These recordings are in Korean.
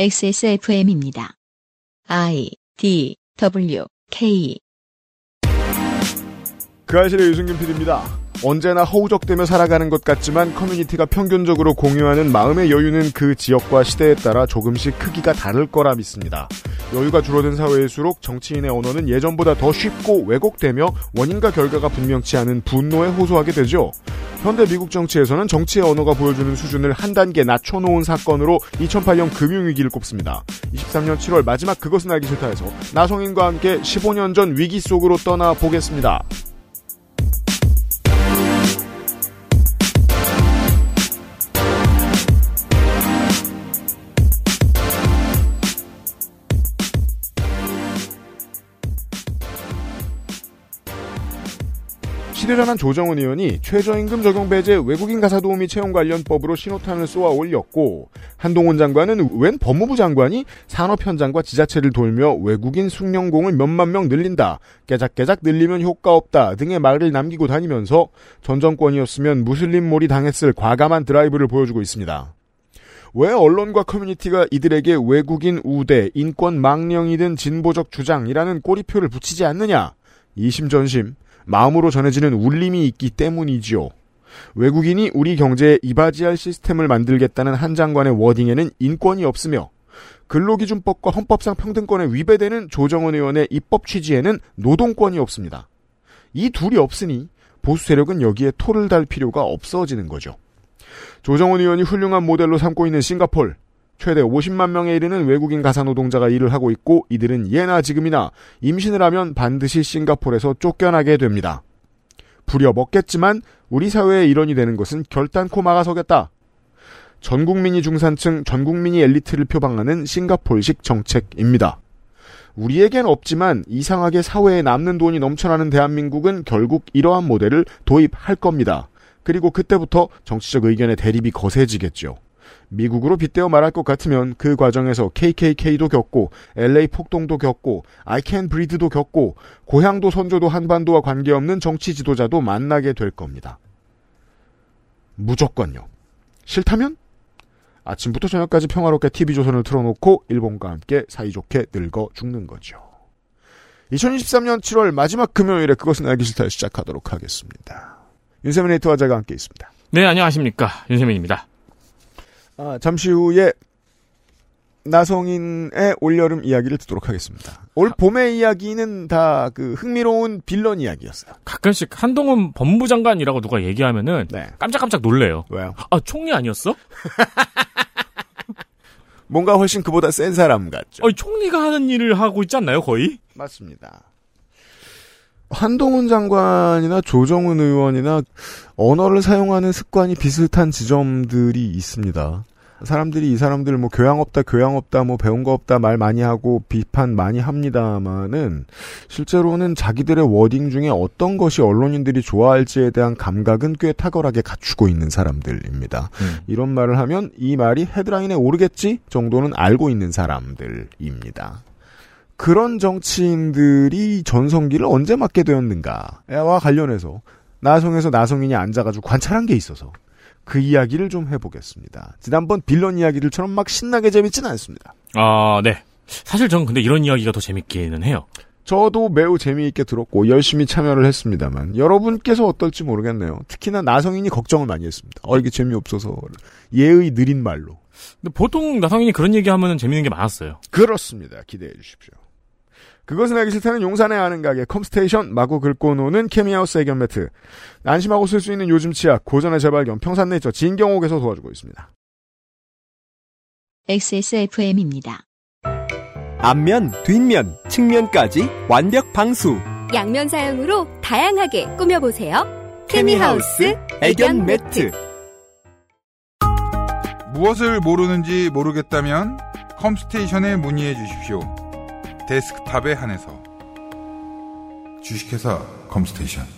XSFM입니다. I D W K 그 아실의 유승균 PD입니다. 언제나 허우적대며 살아가는 것 같지만 커뮤니티가 평균적으로 공유하는 마음의 여유는 그 지역과 시대에 따라 조금씩 크기가 다를 거라 믿습니다. 여유가 줄어든 사회일수록 정치인의 언어는 예전보다 더 쉽고 왜곡되며 원인과 결과가 분명치 않은 분노에 호소하게 되죠. 현대 미국 정치에서는 정치의 언어가 보여주는 수준을 한 단계 낮춰놓은 사건으로 2008년 금융위기를 꼽습니다. 23년 7월 마지막 그것은 알기 싫다에서 나성인과 함께 15년 전 위기 속으로 떠나 보겠습니다. 시대전환 조정은 의원이 최저임금 적용 배제 외국인 가사 도우미 채용 관련 법으로 신호탄을 쏘아 올렸고 한동훈 장관은 웬 법무부 장관이 산업 현장과 지자체를 돌며 외국인 숙련공을 몇만 명 늘린다 깨작깨작 늘리면 효과 없다 등의 말을 남기고 다니면서 전 정권이었으면 무슬림몰이 당했을 과감한 드라이브를 보여주고 있습니다. 왜 언론과 커뮤니티가 이들에게 외국인 우대, 인권 망령이든 진보적 주장이라는 꼬리표를 붙이지 않느냐? 이심전심 마음으로 전해지는 울림이 있기 때문이지요. 외국인이 우리 경제에 이바지할 시스템을 만들겠다는 한 장관의 워딩에는 인권이 없으며 근로기준법과 헌법상 평등권에 위배되는 조정원 의원의 입법 취지에는 노동권이 없습니다. 이 둘이 없으니 보수 세력은 여기에 토를 달 필요가 없어지는 거죠. 조정원 의원이 훌륭한 모델로 삼고 있는 싱가폴. 최대 50만 명에 이르는 외국인 가사 노동자가 일을 하고 있고 이들은 예나 지금이나 임신을 하면 반드시 싱가폴에서 쫓겨나게 됩니다. 부려 먹겠지만 우리 사회의 일원이 되는 것은 결단코 막아서겠다. 전 국민이 중산층, 전 국민이 엘리트를 표방하는 싱가폴식 정책입니다. 우리에겐 없지만 이상하게 사회에 남는 돈이 넘쳐나는 대한민국은 결국 이러한 모델을 도입할 겁니다. 그리고 그때부터 정치적 의견의 대립이 거세지겠죠. 미국으로 빗대어 말할 것 같으면 그 과정에서 KKK도 겪고 LA 폭동도 겪고 아이캔 브리드도 겪고 고향도 선조도 한반도와 관계없는 정치 지도자도 만나게 될 겁니다. 무조건요. 싫다면 아침부터 저녁까지 평화롭게 TV조선을 틀어놓고 일본과 함께 사이좋게 늙어 죽는 거죠. 2023년 7월 마지막 금요일에 그것은 알기 싫다 시작하도록 하겠습니다. 윤세민 에이트와 제가 함께 있습니다. 네, 안녕하십니까. 윤세민입니다. 아, 잠시 후에 나성인의 올여름 이야기를 듣도록 하겠습니다. 올 봄의 이야기는 다 그 흥미로운 빌런 이야기였어요. 가끔씩 한동훈 법무장관이라고 누가 얘기하면은 네. 깜짝깜짝 놀래요. 왜요? 아, 총리 아니었어? 뭔가 훨씬 그보다 센 사람 같죠. 어, 총리가 하는 일을 하고 있지 않나요, 거의? 맞습니다. 한동훈 장관이나 조정은 의원이나 언어를 사용하는 습관이 비슷한 지점들이 있습니다. 사람들이 이 사람들 뭐 교양 없다, 교양 없다, 뭐 배운 거 없다 말 많이 하고 비판 많이 합니다만은 실제로는 자기들의 워딩 중에 어떤 것이 언론인들이 좋아할지에 대한 감각은 꽤 탁월하게 갖추고 있는 사람들입니다. 음. 이런 말을 하면 이 말이 헤드라인에 오르겠지 정도는 알고 있는 사람들입니다. 그런 정치인들이 전성기를 언제 맞게 되었는가와 관련해서 나성에서 나성인이 앉아가지고 관찰한 게 있어서 그 이야기를 좀 해보겠습니다. 지난번 빌런 이야기들처럼 막 신나게 재밌진 않습니다. 아, 네. 사실 전 근데 이런 이야기가 더 재밌기는 해요. 저도 매우 재미있게 들었고 열심히 참여를 했습니다만 여러분께서 어떨지 모르겠네요. 특히나 나성인이 걱정을 많이 했습니다. 어 이게 재미없어서 예의 느린 말로. 근데 보통 나성인이 그런 얘기하면 재밌는 게 많았어요. 그렇습니다. 기대해 주십시오. 그것은 알기 싫다는 용산의 아는 가게 컴스테이션 마구 긁고 노는 케미하우스 애견 매트 안심하고 쓸 수 있는 요즘 치약 고전의 재발견 평산네이처 진경옥에서 도와주고 있습니다. XSFM입니다. 앞면, 뒷면, 측면까지 완벽 방수. 양면 사용으로 다양하게 꾸며보세요. 케미하우스 애견 매트. 무엇을 모르는지 모르겠다면 컴스테이션에 문의해 주십시오. 데스크탑에 한해서. 주식회사 컴스테이션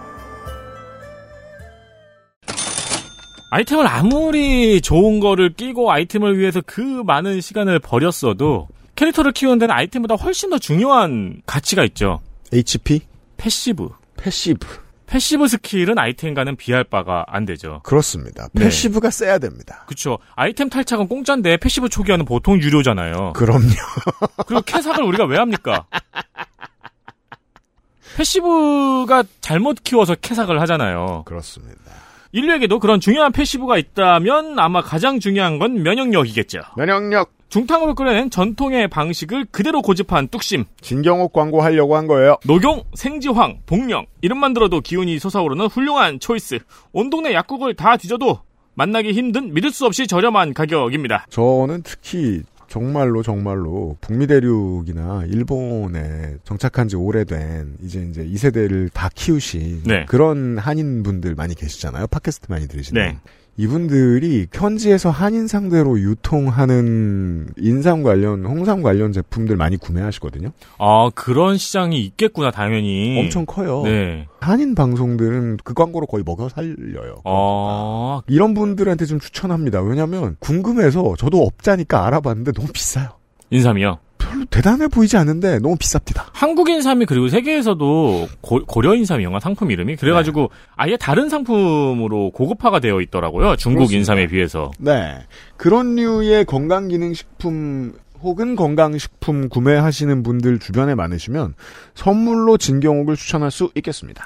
아이템을 아무리 좋은 거를 끼고 아이템을 위해서 그 많은 시간을 버렸어도 캐릭터를 키우는 데는 아이템보다 훨씬 더 중요한 가치가 있죠. HP? Passive. Passive. Passive skill은 아이템과는 비할 바가 안 되죠. 그렇습니다. 네. Passive가 세야 됩니다. 그쵸. 아이템 탈착은 공짜인데 passive 초기화는 보통 유료잖아요. 그럼요. 그리고 캐삭을 우리가 왜 합니까? passive가 잘못 키워서 캐삭을 하잖아요. 그렇습니다. 인류에게도 그런 중요한 passive가 있다면 아마 가장 중요한 건 면역력이겠죠. 면역력. 중탕으로 끓여낸 전통의 방식을 그대로 고집한 뚝심. 진경옥 광고 하려고 한 거예요. 녹용, 생지황, 복령 이름만 들어도 기운이 솟아오르는 훌륭한 초이스. 온 동네 약국을 다 뒤져도 만나기 힘든 믿을 수 없이 저렴한 가격입니다. 저는 특히 정말로 정말로 북미 대륙이나 일본에 정착한 지 오래된 이제 이제 이 세대를 다 키우신 네. 그런 한인 분들 많이 계시잖아요. 팟캐스트 많이 들으시는. 네. 이분들이 현지에서 한인 상대로 유통하는 인삼 관련, 홍삼 관련 제품들 많이 구매하시거든요. 아 그런 시장이 있겠구나 당연히. 엄청 커요. 네. 한인 방송들은 그 광고로 거의 먹여 살려요. 아 이런 분들한테 좀 추천합니다. 왜냐면 궁금해서 저도 업자니까 알아봤는데 너무 비싸요. 인삼이요. 별로 대단해 보이지 않는데 너무 비쌉니다. 한국 인삼이 그리고 세계에서도 고, 고려 인삼이 영화 상품 이름이 그래가지고 아예 다른 상품으로 고급화가 되어 있더라고요. 중국. 인삼에 비해서. 네. 그런 류의 건강기능식품 혹은 건강식품 구매하시는 분들 주변에 많으시면 선물로 진경옥을 추천할 수 있겠습니다.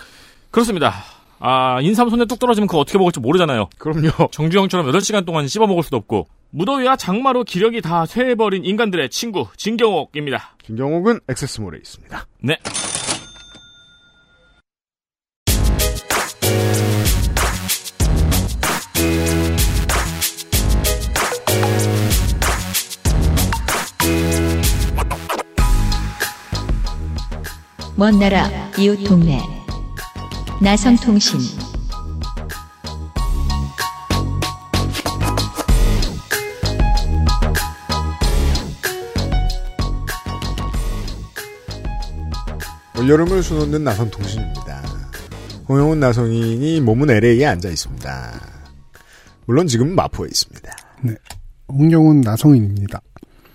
그렇습니다. 아 인삼 손에 뚝 떨어지면 그거 어떻게 먹을지 모르잖아요. 그럼요. 정주영처럼 8시간 동안 씹어 먹을 수도 없고 무더위와 장마로 기력이 다 쇠해버린 인간들의 친구 진경옥입니다. 진경옥은 액세스몰에 있습니다. 네. 먼 나라 이웃 동네 나성통신 올여름을 수놓는 나성통신입니다. 홍영훈 나성인이 몸은 LA에 앉아 있습니다. 물론 지금은 마포에 있습니다. 홍영훈 나성인입니다.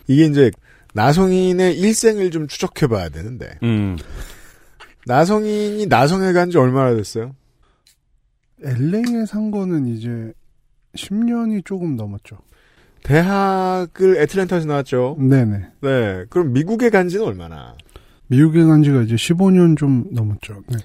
이게 이제 나성인의 일생을 좀 추적해봐야 되는데 음. 나성인이 나성에 간 지 얼마나 됐어요? LA에 산 거는 이제 10년이 조금 넘었죠. 대학을 애틀랜타에서 나왔죠. 네네. 네. 그럼 미국에 간 지는 얼마나? 미국에 간 지가 이제 15년 좀 넘었죠. 네.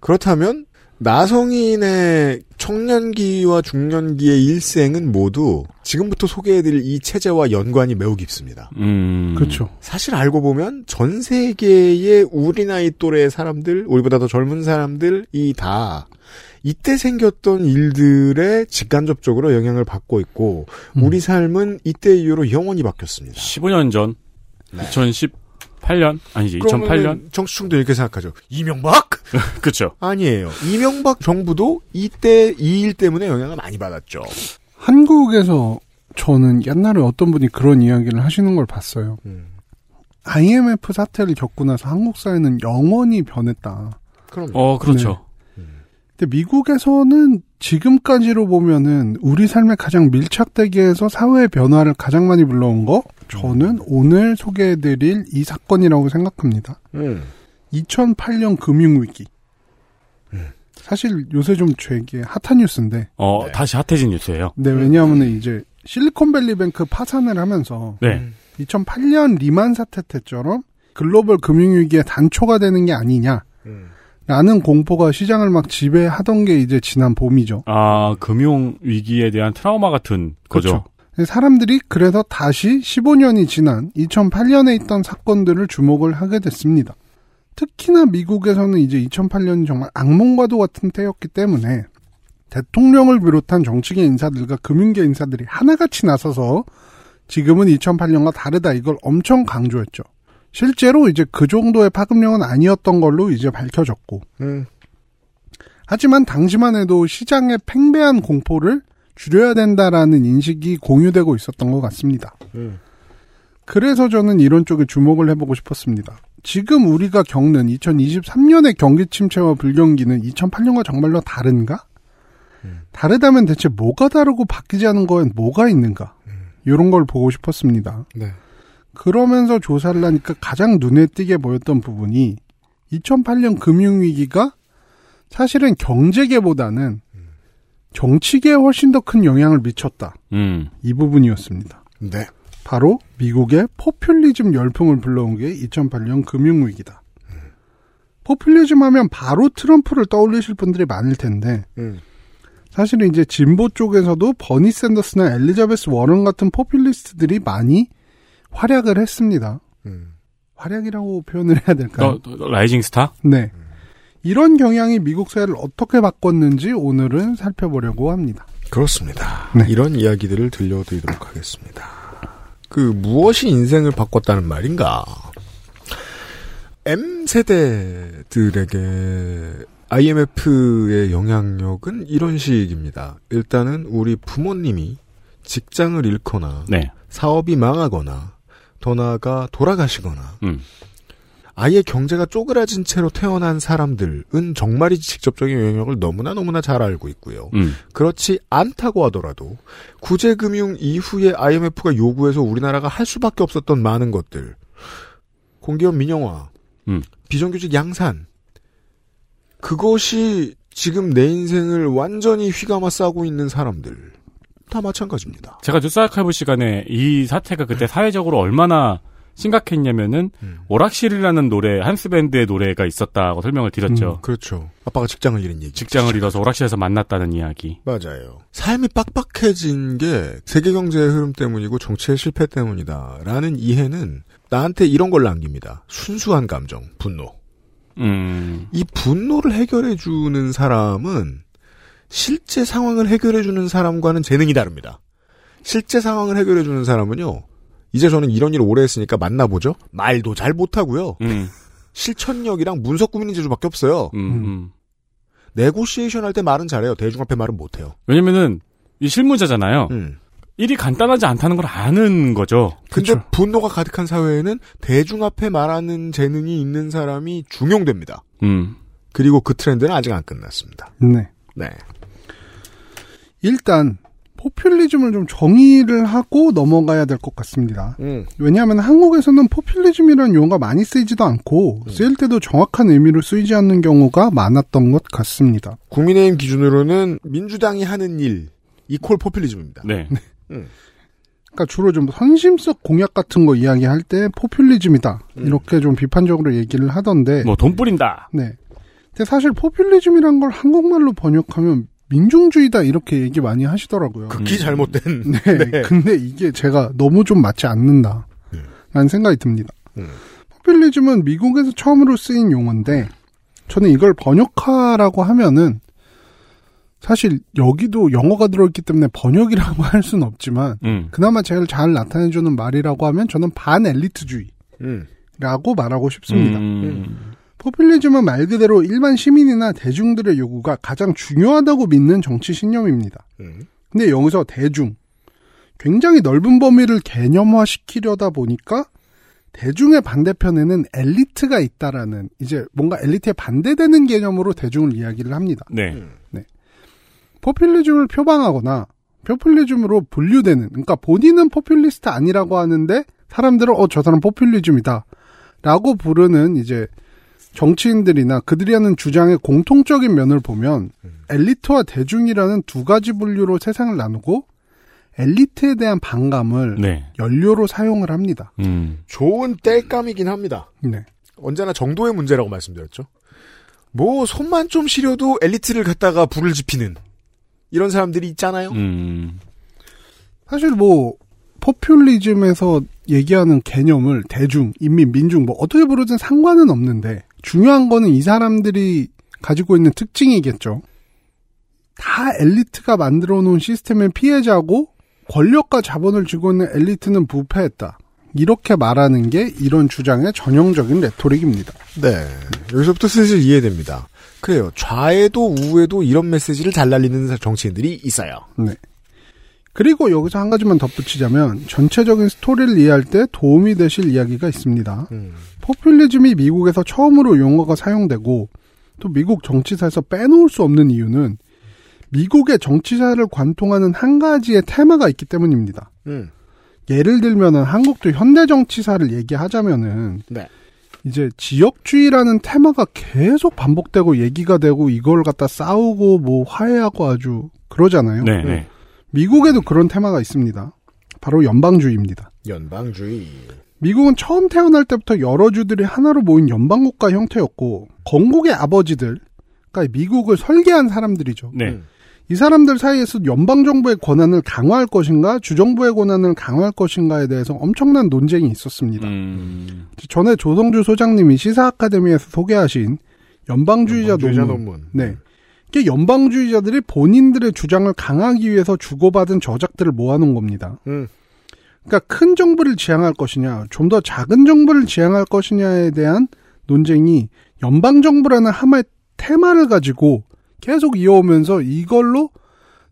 그렇다면 나성인의 청년기와 중년기의 일생은 모두 지금부터 소개해드릴 이 체제와 연관이 매우 깊습니다. 음. 그렇죠. 사실 알고 보면 전 세계의 우리 나이 또래의 사람들, 우리보다 더 젊은 사람들이 다 이때 생겼던 일들에 직간접적으로 영향을 받고 있고 음. 우리 삶은 이때 이후로 영원히 바뀌었습니다. 15년 전 2018년 아니지 2008년 그러면 정치충도 이렇게 생각하죠. 이명박? 그렇죠. 아니에요. 이명박 정부도 이때 이 일 때문에 영향을 많이 받았죠. 한국에서 저는 옛날에 어떤 분이 그런 이야기를 하시는 걸 봤어요. 음. IMF 사태를 겪고 나서 한국 사회는 영원히 변했다. 그럼 어 그렇죠. 근데 미국에서는 지금까지로 보면은 우리 삶에 가장 밀착되게 해서 사회의 변화를 가장 많이 불러온 거 저는 오늘 소개해드릴 이 사건이라고 생각합니다. 음. 2008년 금융위기. 사실 요새 좀 되게 핫한 뉴스인데. 어 다시 핫해진 뉴스예요. 네, 왜냐하면 이제 실리콘밸리뱅크 파산을 하면서 네. 2008년 리만 사태 때처럼 글로벌 금융위기의 단초가 되는 게 아니냐. 라는 공포가 시장을 막 지배하던 게 이제 지난 봄이죠. 아 금융 위기에 대한 트라우마 같은 거죠. 그렇죠. 사람들이 그래서 다시 15년이 지난 2008년에 있던 사건들을 주목을 하게 됐습니다. 특히나 미국에서는 이제 2008년이 정말 악몽과도 같은 때였기 때문에 대통령을 비롯한 정치계 인사들과 금융계 인사들이 하나같이 나서서 지금은 2008년과 다르다 이걸 엄청 강조했죠. 실제로 이제 그 정도의 파급력은 아니었던 걸로 이제 밝혀졌고. 음. 하지만 당시만 해도 시장의 팽배한 공포를 줄여야 된다라는 인식이 공유되고 있었던 것 같습니다. 음. 그래서 저는 이런 쪽에 주목을 해보고 싶었습니다. 지금 우리가 겪는 2023년의 경기 침체와 불경기는 2008년과 정말로 다른가? 다르다면 대체 뭐가 다르고 바뀌지 않은 거엔 뭐가 있는가? 이런 걸 보고 싶었습니다. 네. 그러면서 조사를 하니까 가장 눈에 띄게 보였던 부분이 2008년 금융위기가 사실은 경제계보다는 정치계에 훨씬 더 큰 영향을 미쳤다. 음. 이 부분이었습니다. 네. 바로 미국의 포퓰리즘 열풍을 불러온 게 2008년 금융위기다. 포퓰리즘 하면 바로 트럼프를 떠올리실 분들이 많을 텐데 음. 사실은 이제 진보 쪽에서도 버니 샌더스나 엘리자베스 워런 같은 포퓰리스트들이 많이 활약을 했습니다. 음. 활약이라고 표현을 해야 될까요? 너, 너, rising star? 네. 이런 경향이 미국 사회를 어떻게 바꿨는지 오늘은 살펴보려고 합니다. 그렇습니다. 네. 이런 이야기들을 들려드리도록 하겠습니다. 그 무엇이 인생을 바꿨다는 말인가? M 세대들에게 IMF의 영향력은 이런 식입니다. 일단은 우리 부모님이 직장을 잃거나 네. 사업이 망하거나 더 나아가 돌아가시거나 음. 아예 경제가 쪼그라진 채로 태어난 사람들은 정말이지 직접적인 영향력을 너무나 너무나 잘 알고 있고요. 음. 그렇지 않다고 하더라도 구제금융 이후에 IMF가 요구해서 우리나라가 할 수밖에 없었던 많은 것들 공기업 민영화, 음. 비정규직 양산 그것이 지금 내 인생을 완전히 휘감아 싸고 있는 사람들 다 마찬가지입니다. 제가 뉴스 아카이브 시간에 이 사태가 그때 사회적으로 얼마나 심각했냐면은 음. 오락실이라는 노래 한스 밴드의 노래가 있었다고 설명을 드렸죠. 그렇죠. 아빠가 직장을 잃은 얘기. 직장을 잃어서 오락실에서 만났다는 이야기. 맞아요. 삶이 빡빡해진 게 세계 경제의 흐름 때문이고 정치의 실패 때문이다라는 이해는 나한테 이런 걸 남깁니다. 순수한 감정, 분노. 음. 이 분노를 해결해 주는 사람은 실제 상황을 해결해 주는 사람과는 재능이 다릅니다. 실제 상황을 해결해 주는 사람은요. 이제 저는 이런 일을 오래 했으니까 만나보죠. 말도 잘 못하고요. 음. 실천력이랑 문서 꾸미는 재주밖에 없어요. 음. 음. 네고시에이션 할 때 말은 잘해요. 대중 앞에 말은 못해요. 왜냐면은 이 실무자잖아요. 음. 일이 간단하지 않다는 걸 아는 거죠. 근데 그쵸. 분노가 가득한 사회에는 대중 앞에 말하는 재능이 있는 사람이 중용됩니다. 음. 그리고 그 트렌드는 아직 안 끝났습니다. 네. 네. 일단 포퓰리즘을 좀 정의를 하고 넘어가야 될 것 같습니다. 음. 왜냐하면 한국에서는 포퓰리즘이라는 용어가 많이 쓰이지도 않고 쓰일 때도 정확한 의미로 쓰이지 않는 경우가 많았던 것 같습니다. 국민의힘 기준으로는 민주당이 하는 일 이콜 포퓰리즘입니다. 네. 그러니까 주로 좀 선심적 공약 같은 거 이야기할 때 포퓰리즘이다 이렇게 좀 비판적으로 얘기를 하던데 뭐 돈 뿌린다. 네. 근데 사실 포퓰리즘이란 걸 한국말로 번역하면 민중주의다 이렇게 얘기 많이 하시더라고요. 극히 잘못된. 네. 근데 이게 제가 너무 좀 맞지 않는다. 라는 생각이 듭니다. 음. 포퓰리즘은 미국에서 처음으로 쓰인 용어인데 저는 이걸 번역하라고 하면은 사실 여기도 영어가 들어있기 때문에 번역이라고 할 수는 없지만 음. 그나마 제일 잘 나타내주는 말이라고 하면 저는 반엘리트주의라고 음. 말하고 싶습니다. 음. 포퓰리즘은 말 그대로 일반 시민이나 대중들의 요구가 가장 중요하다고 믿는 정치 신념입니다. 음. 근데 여기서 대중, 굉장히 넓은 범위를 개념화시키려다 보니까 대중의 반대편에는 엘리트가 있다라는 이제 뭔가 엘리트에 반대되는 개념으로 대중을 이야기를 합니다. 네. 포퓰리즘을 표방하거나 포퓰리즘으로 분류되는 그러니까 본인은 포퓰리스트 아니라고 하는데 사람들은 어 저 사람 포퓰리즘이다 라고 부르는 이제 정치인들이나 그들이 하는 주장의 공통적인 면을 보면 엘리트와 대중이라는 두 가지 분류로 세상을 나누고 엘리트에 대한 반감을 네. 연료로 사용을 합니다. 음. 좋은 땔감이긴 합니다. 네. 언제나 정도의 문제라고 말씀드렸죠. 뭐 손만 좀 시려도 엘리트를 갖다가 불을 지피는 이런 사람들이 있잖아요. 음. 사실 뭐 포퓰리즘에서 얘기하는 개념을 대중, 인민, 민중 뭐 어떻게 부르든 상관은 없는데 중요한 거는 이 사람들이 가지고 있는 특징이겠죠. 다 엘리트가 만들어 놓은 시스템의 피해자고 권력과 자본을 쥐고 있는 엘리트는 부패했다. 이렇게 말하는 게 이런 주장의 전형적인 레토릭입니다. 네. 여기서부터 슬슬 이해됩니다. 그래요. 좌에도 우에도 이런 메시지를 잘 날리는 정치인들이 있어요. 네. 그리고 여기서 한 가지만 덧붙이자면 전체적인 스토리를 이해할 때 도움이 되실 이야기가 있습니다. 음. 포퓰리즘이 미국에서 처음으로 용어가 사용되고 또 미국 정치사에서 빼놓을 수 없는 이유는 미국의 정치사를 관통하는 한 가지의 테마가 있기 때문입니다. 음. 예를 들면은 한국도 현대 정치사를 얘기하자면은 네. 이제 지역주의라는 테마가 계속 반복되고 얘기가 되고 이걸 갖다 싸우고 뭐 화해하고 아주 그러잖아요. 네, 네. 미국에도 그런 테마가 있습니다. 바로 연방주의입니다. 연방주의. 미국은 처음 태어날 때부터 여러 주들이 하나로 모인 연방국가 형태였고 건국의 아버지들, 그러니까 미국을 설계한 사람들이죠. 네. 음. 이 사람들 사이에서 연방 정부의 권한을 강화할 것인가, 주정부의 권한을 강화할 것인가에 대해서 엄청난 논쟁이 있었습니다. 음, 전에 조성주 소장님이 시사 아카데미에서 소개하신 연방주의자, 연방주의자 논문. 논문. 네. 이게 연방주의자들이 본인들의 주장을 강하기 위해서 주고받은 저작들을 모아놓은 겁니다. 음. 그러니까 큰 정부를 지향할 것이냐, 좀 더 작은 정부를 지향할 것이냐에 대한 논쟁이 연방 정부라는 하나의 테마를 가지고 계속 이어오면서 이걸로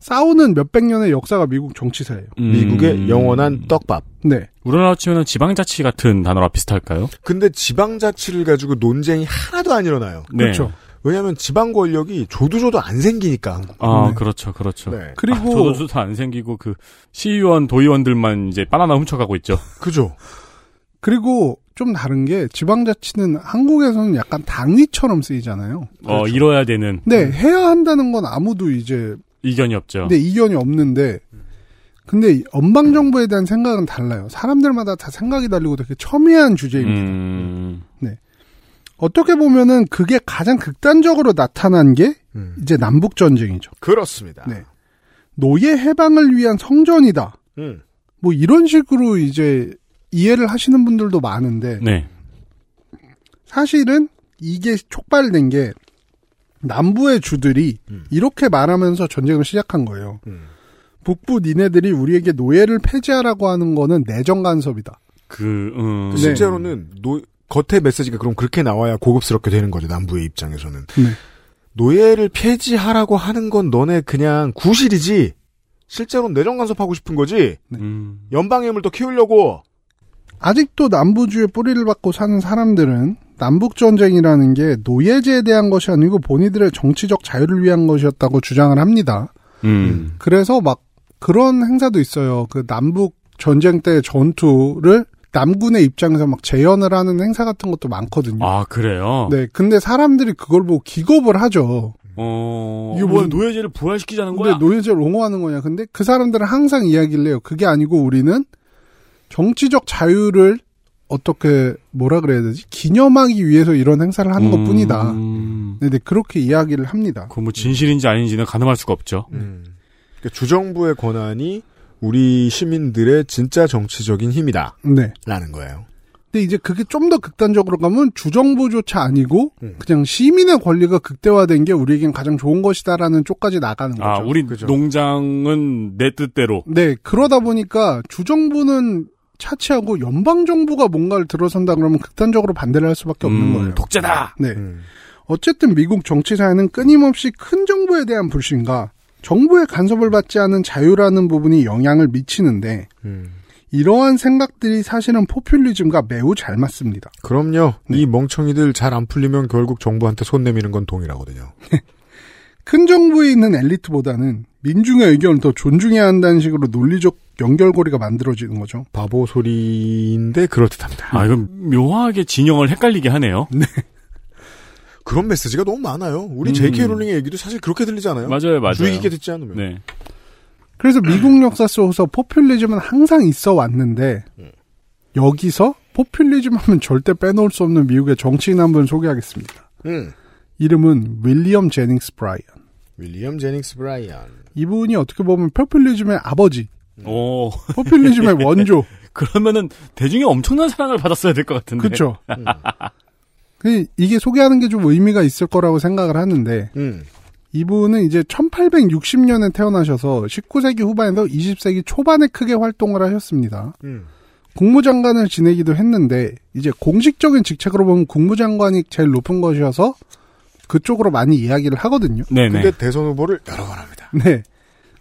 싸우는 몇백 년의 역사가 미국 정치사예요. 음. 미국의 영원한 떡밥. 네. 우리나라 치면은 지방자치 같은 단어랑 비슷할까요? 근데 지방자치를 가지고 논쟁이 하나도 안 일어나요. 네. 그렇죠. 왜냐하면 지방 권력이 조두조도 안 생기니까. 한국. 아, 네. 그렇죠, 그렇죠. 네. 그리고 아, 저도 안 생기고 그 시의원, 도의원들만 이제 바나나 훔쳐가고 있죠. 그죠. 그리고 좀 다른 게 지방자치는 한국에서는 약간 당위처럼 쓰이잖아요. 어, 이뤄야 되는 네, 해야 한다는 건 아무도 이제 이견이 없죠. 네, 이견이 없는데 근데 연방 정부에 대한 생각은 달라요. 사람들마다 다 생각이 다르고 되게 첨예한 주제입니다. 음, 어떻게 보면은 그게 가장 극단적으로 나타난 게 음. 이제 남북 전쟁이죠. 그렇습니다. 네. 노예 해방을 위한 성전이다. 음. 뭐 이런 식으로 이제 이해를 하시는 분들도 많은데 네. 사실은 이게 촉발된 게 남부의 주들이 음. 이렇게 말하면서 전쟁을 시작한 거예요. 음. 북부 니네들이 우리에게 노예를 폐지하라고 하는 거는 내정 간섭이다. 그, 음, 네. 실제로는 노, 겉에 메시지가 그럼 그렇게 나와야 고급스럽게 되는 거죠. 남부의 입장에서는. 네. 노예를 폐지하라고 하는 건 너네 그냥 구실이지. 실제로는 내정 간섭하고 싶은 거지. 음, 연방의 힘을 더 키우려고. 아직도 남부주의 뿌리를 받고 사는 사람들은 남북 전쟁이라는 게 노예제에 대한 것이 아니고 본인들의 정치적 자유를 위한 것이었다고 주장을 합니다. 음, 그래서 막 그런 행사도 있어요. 그 남북 전쟁 때 전투를 남군의 입장에서 막 재현을 하는 행사 같은 것도 많거든요. 아, 그래요? 네, 근데 사람들이 그걸 보고 기겁을 하죠. 어, 이게 뭐 무슨- 노예제를 부활시키자는 근데 거야? 노예제를 옹호하는 거냐. 근데 그 사람들은 항상 이야기를 해요. 그게 아니고 우리는 정치적 자유를 어떻게 뭐라 그래야 되지? 기념하기 위해서 이런 행사를 하는 것 뿐이다. 음, 네, 네, 그렇게 이야기를 합니다. 그 뭐 진실인지 아닌지는 가늠할 수가 없죠. 음. 그러니까 주정부의 권한이 우리 시민들의 진짜 정치적인 힘이다. 네. 라는 거예요. 근데 이제 그게 좀 더 극단적으로 가면 주정부조차 아니고 음. 그냥 시민의 권리가 극대화된 게 우리에겐 가장 좋은 것이다라는 쪽까지 나가는 거죠. 아, 우리 그죠. 농장은 내 뜻대로. 네, 그러다 보니까 주정부는 차치하고 연방 정부가 뭔가를 들어선다 그러면 극단적으로 반대를 할 수밖에 없는 음, 거예요. 독재다! 네. 음. 어쨌든 미국 정치사에는 끊임없이 큰 정부에 대한 불신과 정부의 간섭을 받지 않은 자유라는 부분이 영향을 미치는데 음. 이러한 생각들이 사실은 포퓰리즘과 매우 잘 맞습니다. 그럼요. 네. 이 멍청이들 잘 안 풀리면 결국 정부한테 손 내미는 건 동일하거든요. 큰 정부에 있는 엘리트보다는 민중의 의견을 더 존중해야 한다는 식으로 논리적 연결고리가 만들어지는 거죠. 바보 소리인데 그렇듯합니다. 아, 이건 묘하게 진영을 헷갈리게 하네요. 그런 메시지가 너무 많아요. 우리 음. J.K. 롤링의 얘기도 사실 그렇게 들리잖아요. 맞아요, 맞아요. 주의 깊게 듣지 않으면. 네. 그래서 미국 역사 속에서 포퓰리즘은 항상 있어 왔는데 여기서 포퓰리즘 하면 절대 빼놓을 수 없는 미국의 정치인 한 분 소개하겠습니다. 음. 이름은 윌리엄 제닝스 브라이언. 윌리엄 제닝스 브라이언. 이분이 어떻게 보면 포퓰리즘의 아버지, 오, 포퓰리즘의 원조. 그러면은 대중의 엄청난 사랑을 받았어야 될 것 같은데. 그렇죠. 음. 이게 소개하는 게 좀 의미가 있을 거라고 생각을 하는데 음. 이분은 이제 1860년에 태어나셔서 19세기 후반에서 20세기 초반에 크게 활동을 하셨습니다. 음. 국무장관을 지내기도 했는데 이제 공식적인 직책으로 보면 국무장관이 제일 높은 것이어서 그쪽으로 많이 이야기를 하거든요. 네네. 근데 대선 후보를 여러 번 합니다. 네.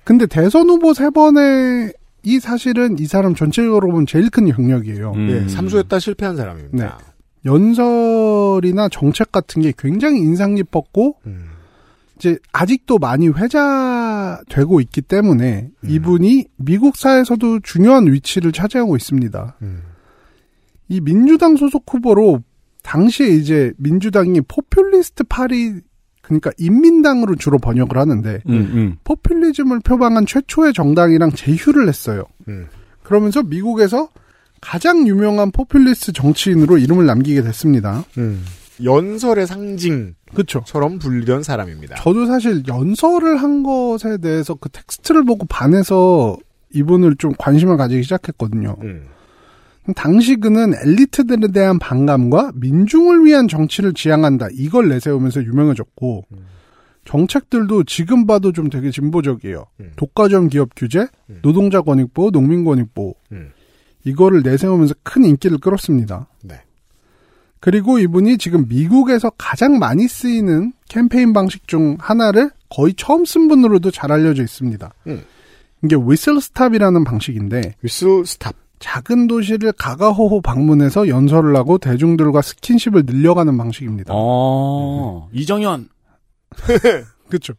근데 대선 후보 세 번에 이 사실은 이 사람 전체적으로 보면 제일 큰 경력이에요. 음. 예, 삼수했다 실패한 사람입니다. 네. 연설이나 정책 같은 게 굉장히 인상 깊었고 음. 이제 아직도 많이 회자되고 있기 때문에 음. 이분이 미국 사회에서도 중요한 위치를 차지하고 있습니다. 음. 이 민주당 소속 후보로 당시에 이제 민주당이 포퓰리스트 파리 그러니까 인민당으로 주로 번역을 하는데 음, 음. 포퓰리즘을 표방한 최초의 정당이랑 제휴를 했어요. 음. 그러면서 미국에서 가장 유명한 포퓰리스트 정치인으로 이름을 남기게 됐습니다. 음. 연설의 상징처럼 그렇죠. 불리던 사람입니다. 저도 사실 연설을 한 것에 대해서 그 텍스트를 보고 반해서 이분을 좀 관심을 가지기 시작했거든요. 음. 당시 그는 엘리트들에 대한 반감과 민중을 위한 정치를 지향한다. 이걸 내세우면서 유명해졌고, 정책들도 지금 봐도 좀 되게 진보적이에요. 음. 독과점 기업 규제, 음. 노동자 권익 보호, 농민 권익 보호. 음. 이거를 내세우면서 큰 인기를 끌었습니다. 네. 그리고 이분이 지금 미국에서 가장 많이 쓰이는 캠페인 방식 중 하나를 거의 처음 쓴 분으로도 잘 알려져 있습니다. 음. 이게 whistle stop이라는 방식인데 Whistle stop. 작은 도시를 가가호호 방문해서 연설을 하고 대중들과 스킨십을 늘려가는 방식입니다. 어, 이정현. 그렇죠.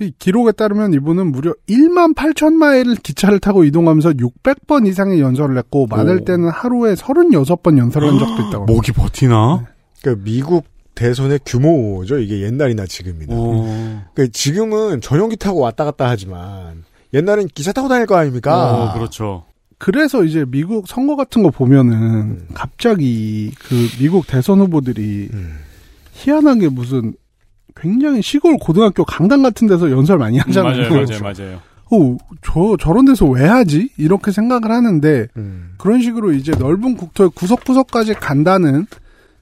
이 기록에 따르면 이분은 무려 1만 8천 마일을 기차를 타고 이동하면서 600번 이상의 연설을 했고 많을 오. 때는 하루에 36번 연설을 한 적도 있다고. 합니다. 목이 버티나? 그러니까 미국 대선의 규모죠. 이게 옛날이나 지금이나. 어. 그러니까 지금은 전용기 타고 왔다 갔다 하지만 옛날엔 기차 타고 다닐 거 아닙니까? 어, 그렇죠. 그래서 이제 미국 선거 같은 거 보면은 음. 갑자기 그 미국 대선 후보들이 음. 희한하게 무슨 굉장히 시골 고등학교 강당 같은 데서 연설 많이 하잖아요. 맞아요, 맞아요, 맞아요. 어, 저 저런 데서 왜 하지? 이렇게 생각을 하는데 음. 그런 식으로 이제 넓은 국토의 구석구석까지 간다는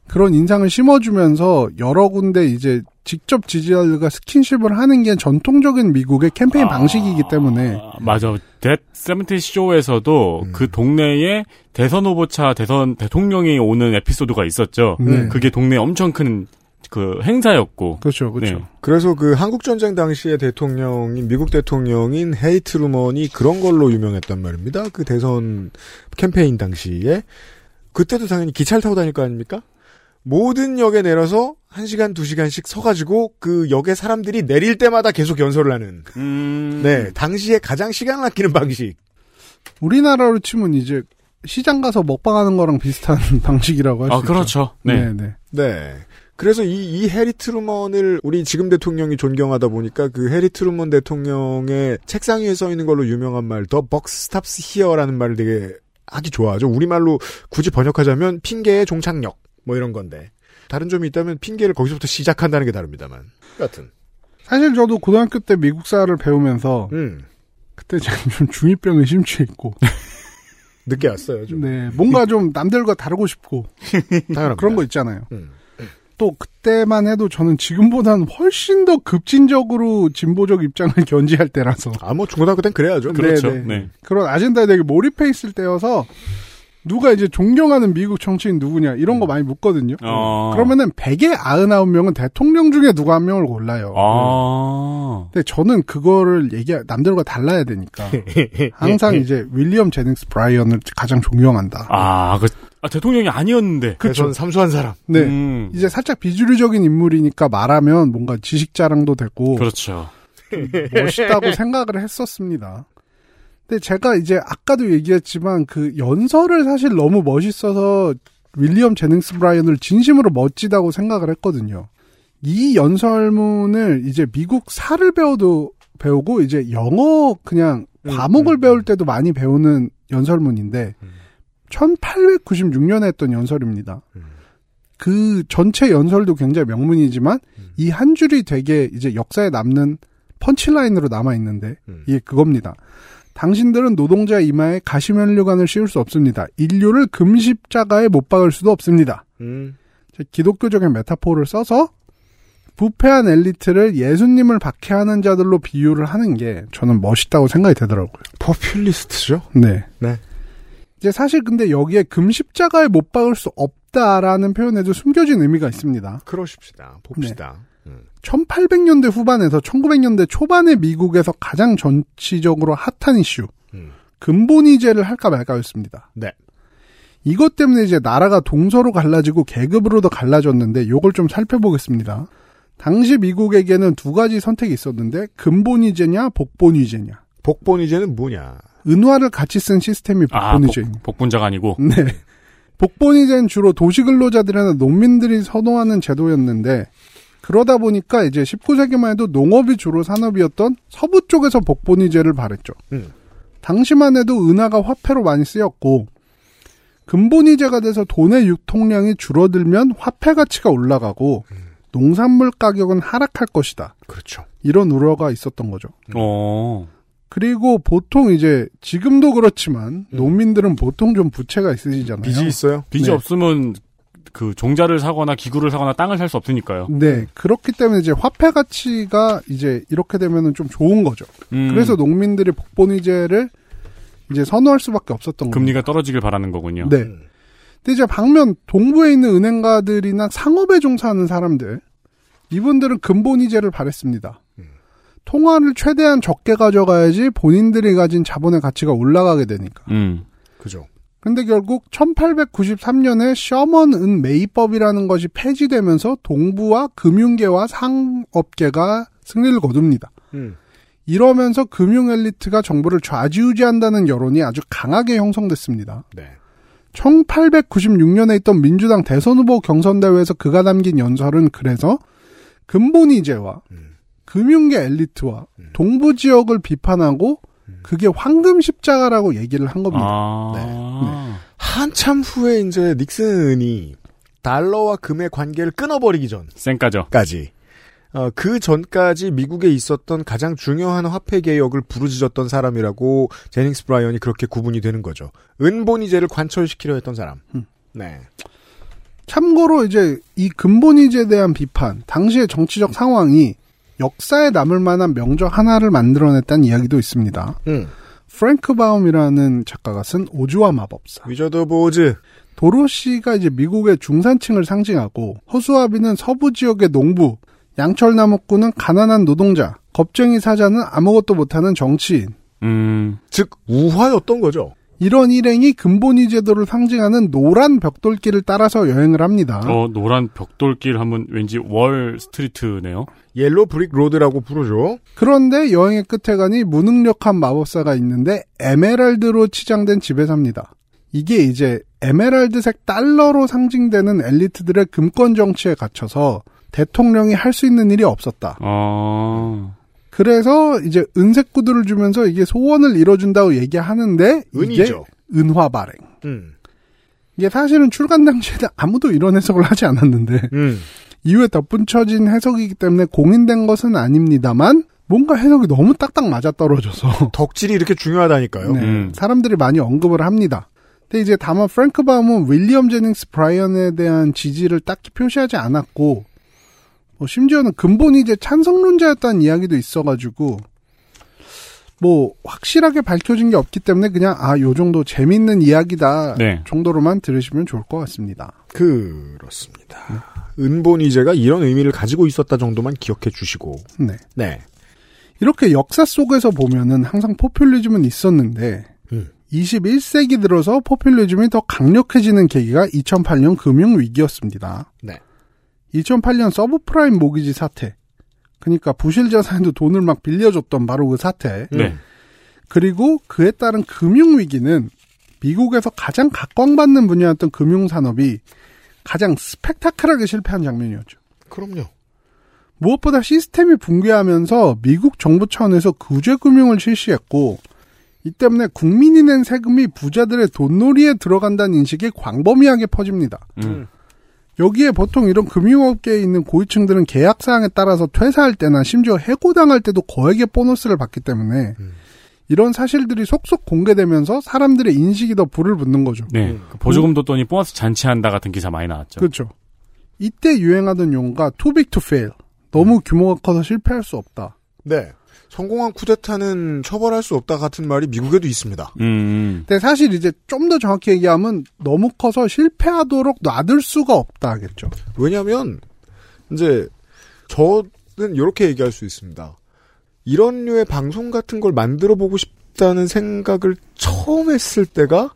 그런 인상을 심어주면서 여러 군데 이제 직접 지지자들과 스킨십을 하는 게 전통적인 미국의 캠페인 아. 방식이기 때문에 아, 맞아. 대 세븐티 쇼에서도 음. 그 동네에 대선 후보차 대선 대통령이 오는 에피소드가 있었죠. 네. 그게 동네에 엄청 큰 그 행사였고. 그렇죠, 그렇죠. 네. 그래서 그 한국 전쟁 당시의 대통령인 미국 대통령인 헤이 트루먼이 그런 걸로 유명했단 말입니다. 그 대선 캠페인 당시에 그때도 당연히 기차를 타고 다닐 거 아닙니까? 모든 역에 내려서 1시간, 2시간씩 서가지고 그 역에 사람들이 내릴 때마다 계속 연설을 하는. 음. 네, 당시에 가장 시간을 아끼는 방식. 우리나라로 치면 이제 시장 가서 먹방하는 거랑 비슷한 방식이라고 할수 아, 있죠. 그렇죠. 네. 네, 네. 네. 그래서 이, 이 해리 트루먼을 우리 지금 대통령이 존경하다 보니까 그 해리 트루먼 대통령의 책상 위에 써 있는 걸로 유명한 말, the buck stops here라는 말을 되게 하기 좋아하죠. 우리말로 굳이 번역하자면 핑계의 종착역, 뭐 이런 건데. 다른 점이 있다면 핑계를 거기서부터 시작한다는 게 다릅니다만. 여튼. 사실 저도 고등학교 때 미국사를 배우면서 음. 그때 좀 중이병에 심취했고 늦게 왔어요, 좀. 네, 뭔가 좀 남들과 다르고 싶고 당연합니다. 그런 거 있잖아요. 음. 또 그때만 해도 저는 지금보다는 훨씬 더 급진적으로 진보적 입장을 견지할 때라서 아, 뭐 중고등학교 땐 그래야죠. 그렇죠. 네, 네. 네. 그런 아젠다에 되게 몰입해 있을 때여서 누가 이제 존경하는 미국 정치인 누구냐 이런 거 많이 묻거든요. 어. 그러면은 100에 99명은 대통령 중에 누구 한 명을 골라요. 아. 근데 저는 그거를 얘기 남들과 달라야 되니까 항상 이제 윌리엄 제닉스 브라이언을 가장 존경한다. 아, 그, 아, 대통령이 아니었는데. 그렇죠. 삼수한 사람. 네. 음. 이제 살짝 비주류적인 인물이니까 말하면 뭔가 지식 자랑도 되고. 그렇죠. 멋있다고 생각을 했었습니다. 근데 제가 이제 아까도 얘기했지만 그 연설을 사실 너무 멋있어서 윌리엄 제닝스 브라이언을 진심으로 멋지다고 생각을 했거든요. 이 연설문을 이제 미국 사를 배워도 배우고 이제 영어 그냥 음, 과목을 음, 음. 배울 때도 많이 배우는 연설문인데 음. 1896년에 했던 연설입니다. 그 전체 연설도 굉장히 명문이지만 이한 줄이 되게 이제 역사에 남는 펀치라인으로 남아 있는데 음. 이게 그겁니다. 당신들은 노동자 이마에 가시면류관을 씌울 수 없습니다. 인류를 금십자가에 못 박을 수도 없습니다. 음. 기독교적인 메타포를 써서 부패한 엘리트를 예수님을 박해하는 자들로 비유를 하는 게 저는 멋있다고 생각이 되더라고요. 포퓰리스트죠? 네. 네. 이제 사실 근데 여기에 금십자가에 못 박을 수 없다라는 표현에도 숨겨진 의미가 있습니다. 그러십시다. 봅시다. 네. 음. 1800년대 후반에서 1900년대 초반의 미국에서 가장 정치적으로 핫한 이슈. 음. 근본이제를 할까 말까였습니다. 네. 이것 때문에 이제 나라가 동서로 갈라지고 계급으로도 갈라졌는데 요걸 좀 살펴보겠습니다. 당시 미국에게는 두 가지 선택이 있었는데 근본이제냐 복본이제냐. 복본이제는 뭐냐? 은화를 같이 쓴 시스템이 아, 복본이제입니다. 복, 복분자가 아니고. 네. 복본이제는 주로 도시근로자들이나 농민들이 선호하는 제도였는데 그러다 보니까 이제 19세기만 해도 농업이 주로 산업이었던 서부 쪽에서 복본이제를 발했죠. 음. 당시만 해도 은하가 화폐로 많이 쓰였고 근본이제가 돼서 돈의 유통량이 줄어들면 화폐 가치가 올라가고 농산물 가격은 하락할 것이다. 그렇죠. 이런 우려가 있었던 거죠. 어. 그리고 보통 이제 지금도 그렇지만 농민들은 보통 좀 부채가 있으시잖아요. 빚이 있어요? 빚이 네. 없으면 그 종자를 사거나 기구를 사거나 땅을 살 수 없으니까요. 네, 그렇기 때문에 이제 화폐 가치가 이제 이렇게 되면은 좀 좋은 거죠. 음, 그래서 농민들이 복본이제를 이제 선호할 수밖에 없었던 거예요. 금리가 떨어지길 바라는 거군요. 네. 근데 이제 반면 동부에 있는 은행가들이나 상업에 종사하는 사람들 이분들은 근본이제를 바랬습니다. 통화를 최대한 적게 가져가야지 본인들이 가진 자본의 가치가 올라가게 되니까. 음. 그죠. 근데 결국 1893년에 셔먼 은 메이법이라는 것이 폐지되면서 동부와 금융계와 상업계가 승리를 거둡니다. 음. 이러면서 금융 엘리트가 정부를 좌지우지한다는 여론이 아주 강하게 형성됐습니다. 네. 1896년에 있던 민주당 대선 후보 경선 대회에서 그가 남긴 연설은 그래서 근본 이제와 음. 금융계 엘리트와 동부 지역을 비판하고 그게 황금 십자가라고 얘기를 한 겁니다. 아. 한참 후에 이제 닉슨이 달러와 금의 관계를 끊어버리기 쌩까죠. 전까지 어, 그 전까지 미국에 있었던 가장 중요한 화폐 개혁을 부르짖었던 사람이라고 제닝스 브라이언이 그렇게 구분이 되는 거죠. 은본이제를 관철시키려 했던 사람. 음. 네. 참고로 이제 이 금본위제에 대한 비판, 당시의 정치적 상황이 역사에 남을 만한 명작 하나를 만들어냈다는 이야기도 있습니다. 음. 프랭크 바움이라는 작가가 쓴 오즈의 마법사. Wizard of Oz. 도로시가 이제 미국의 중산층을 상징하고 허수아비는 서부 지역의 농부, 양철나무꾼은 가난한 노동자, 겁쟁이 사자는 아무것도 못하는 정치인. 음. 즉 우화였던 거죠. 이런 일행이 금본위 제도를 상징하는 노란 벽돌길을 따라서 여행을 합니다. 어, 노란 벽돌길 하면 왠지 Wall Street네요. Yellow brick road라고 부르죠. 그런데 여행의 끝에 가니 무능력한 마법사가 있는데 에메랄드로 치장된 집에 삽니다. 이게 이제 에메랄드색 달러로 상징되는 엘리트들의 금권 정치에 갇혀서 대통령이 할 수 있는 일이 없었다. 어. 그래서 이제 은색 구두를 주면서 이게 소원을 이뤄준다고 얘기하는데 이게 은이죠. 은화 발행. 음. 이게 사실은 출간 당시에는 아무도 이런 해석을 하지 않았는데 음. 이후에 덧붙여진 해석이기 때문에 공인된 것은 아닙니다만 뭔가 해석이 너무 딱딱 맞아 떨어져서 덕질이 이렇게 중요하다니까요. 네, 음. 사람들이 많이 언급을 합니다. 근데 이제 다만 프랭크 바움은 윌리엄 제닝스 브라이언에 대한 지지를 딱히 표시하지 않았고 뭐 심지어는 근본 이제 찬성론자였다는 이야기도 있어가지고 뭐 확실하게 밝혀진 게 없기 때문에 그냥 아 요 정도 재밌는 이야기다 네. 정도로만 들으시면 좋을 것 같습니다. 그렇습니다. 은본이제가 이런 의미를 가지고 있었다 정도만 기억해 주시고. 네. 네. 이렇게 역사 속에서 보면은 항상 포퓰리즘은 있었는데 음. 21세기 들어서 포퓰리즘이 더 강력해지는 계기가 2008년 금융 위기였습니다. 네. 2008년 서브프라임 모기지 사태. 그러니까 부실 자산에도 돈을 막 빌려줬던 바로 그 사태. 네. 그리고 그에 따른 금융 위기는 미국에서 가장 각광받는 분야였던 금융 산업이 가장 스펙타클하게 실패한 장면이었죠. 그럼요. 무엇보다 시스템이 붕괴하면서 미국 정부 차원에서 구제 금융을 실시했고 이 때문에 국민이 낸 세금이 부자들의 돈놀이에 들어간다는 인식이 광범위하게 퍼집니다. 음. 여기에 보통 이런 금융업계에 있는 고위층들은 계약 사항에 따라서 퇴사할 때나 심지어 해고당할 때도 거액의 보너스를 받기 때문에 이런 사실들이 속속 공개되면서 사람들의 인식이 더 불을 붙는 거죠. 네. 그 보조금도 또니 보너스 잔치한다 같은 기사 많이 나왔죠. 그렇죠. 이때 유행하던 용어가 too big to fail. 너무 규모가 커서 실패할 수 없다. 네. 성공한 쿠데타는 처벌할 수 없다 같은 말이 미국에도 있습니다. 음. 근데 사실 이제 좀 더 정확히 얘기하면 너무 커서 실패하도록 놔둘 수가 없다 하겠죠. 왜냐하면 이제 저는 이렇게 얘기할 수 있습니다. 이런 류의 방송 같은 걸 만들어 보고 싶다는 생각을 처음 했을 때가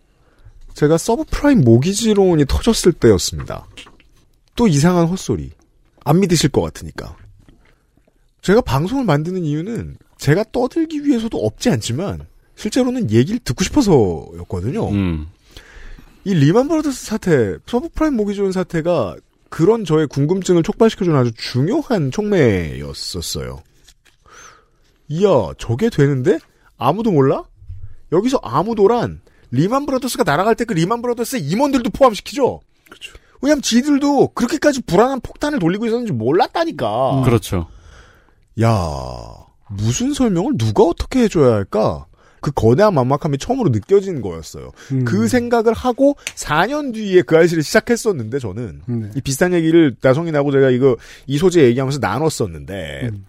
제가 서브프라임 모기지론이 터졌을 때였습니다. 또 이상한 헛소리. 안 믿으실 것 같으니까. 제가 방송을 만드는 이유는 제가 떠들기 위해서도 없지 않지만 실제로는 얘기를 듣고 싶어서였거든요. 음. 이 리만 브라더스 사태, 서브프라임 모기지론 사태가 그런 저의 궁금증을 촉발시켜주는 아주 중요한 촉매였었어요. 이야, 저게 되는데? 아무도 몰라? 여기서 아무도란 리만 브라더스가 날아갈 때 그 리만 브라더스의 임원들도 포함시키죠? 그렇죠. 왜냐면 지들도 그렇게까지 불안한 폭탄을 돌리고 있었는지 몰랐다니까. 그렇죠. 야, 무슨 설명을 누가 어떻게 해줘야 할까? 그 거대한 막막함이 처음으로 느껴진 거였어요. 음. 그 생각을 하고 4년 뒤에 그알싫을 시작했었는데 저는 네. 이 비슷한 얘기를 나성이 나고 제가 이거 이 소재 얘기하면서 나눴었는데 음.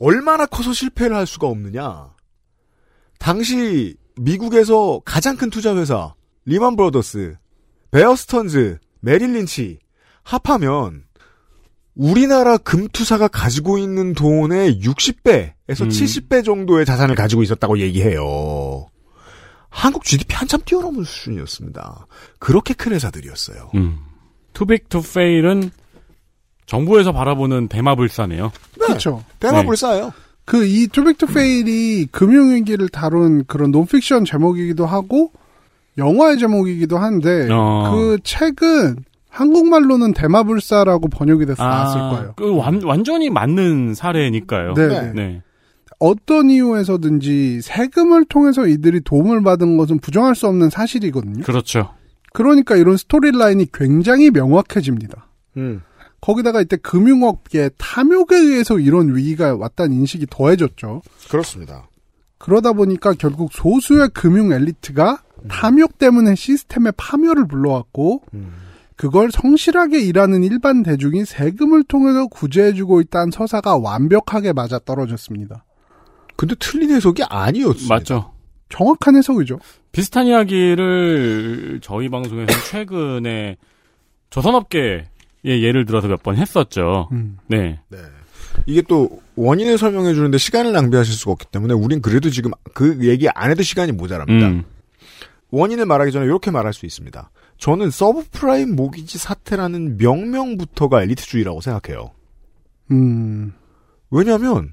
얼마나 커서 실패를 할 수가 없느냐. 당시 미국에서 가장 큰 투자 회사 리만 브라더스, 베어스턴즈, 메릴 린치 합하면 우리나라 금투사가 가지고 있는 돈의 60배에서 음. 70배 정도의 자산을 가지고 있었다고 얘기해요. 한국 GDP 한참 뛰어넘은 수준이었습니다. 그렇게 큰 회사들이었어요. 음. Too Big to Fail은 정부에서 바라보는 대마불사네요. 그렇죠. 대마불사예요. 그이 Too Big to Fail이 금융위기를 다룬 그런 논픽션 제목이기도 하고 영화의 제목이기도 한데 어. 그 책은 한국말로는 대마불사라고 번역이 돼서 나왔을 거예요. 그 완, 완전히 맞는 사례니까요. 네. 네. 네. 어떤 이유에서든지 세금을 통해서 이들이 도움을 받은 것은 부정할 수 없는 사실이거든요. 그렇죠. 그러니까 이런 스토리라인이 굉장히 명확해집니다. 음. 거기다가 이때 금융업계 탐욕에 의해서 이런 위기가 왔다는 인식이 더해졌죠. 그렇습니다. 그러다 보니까 결국 소수의 금융 엘리트가 탐욕 때문에 시스템의 파멸을 불러왔고 음. 그걸 성실하게 일하는 일반 대중이 세금을 통해서 구제해주고 있다는 서사가 완벽하게 맞아 떨어졌습니다. 근데 틀린 해석이 아니었습니다. 맞죠. 정확한 해석이죠. 비슷한 이야기를 저희 방송에서 최근에 조선업계의 예를 들어서 몇 번 했었죠. 음. 네. 네. 이게 또 원인을 설명해 주는데 시간을 낭비하실 수가 없기 때문에 우린 그래도 지금 그 얘기 안 해도 시간이 모자랍니다. 음. 원인을 말하기 전에 이렇게 말할 수 있습니다. 저는 서브프라임 모기지 사태라는 명명부터가 엘리트주의라고 생각해요. 음. 왜냐하면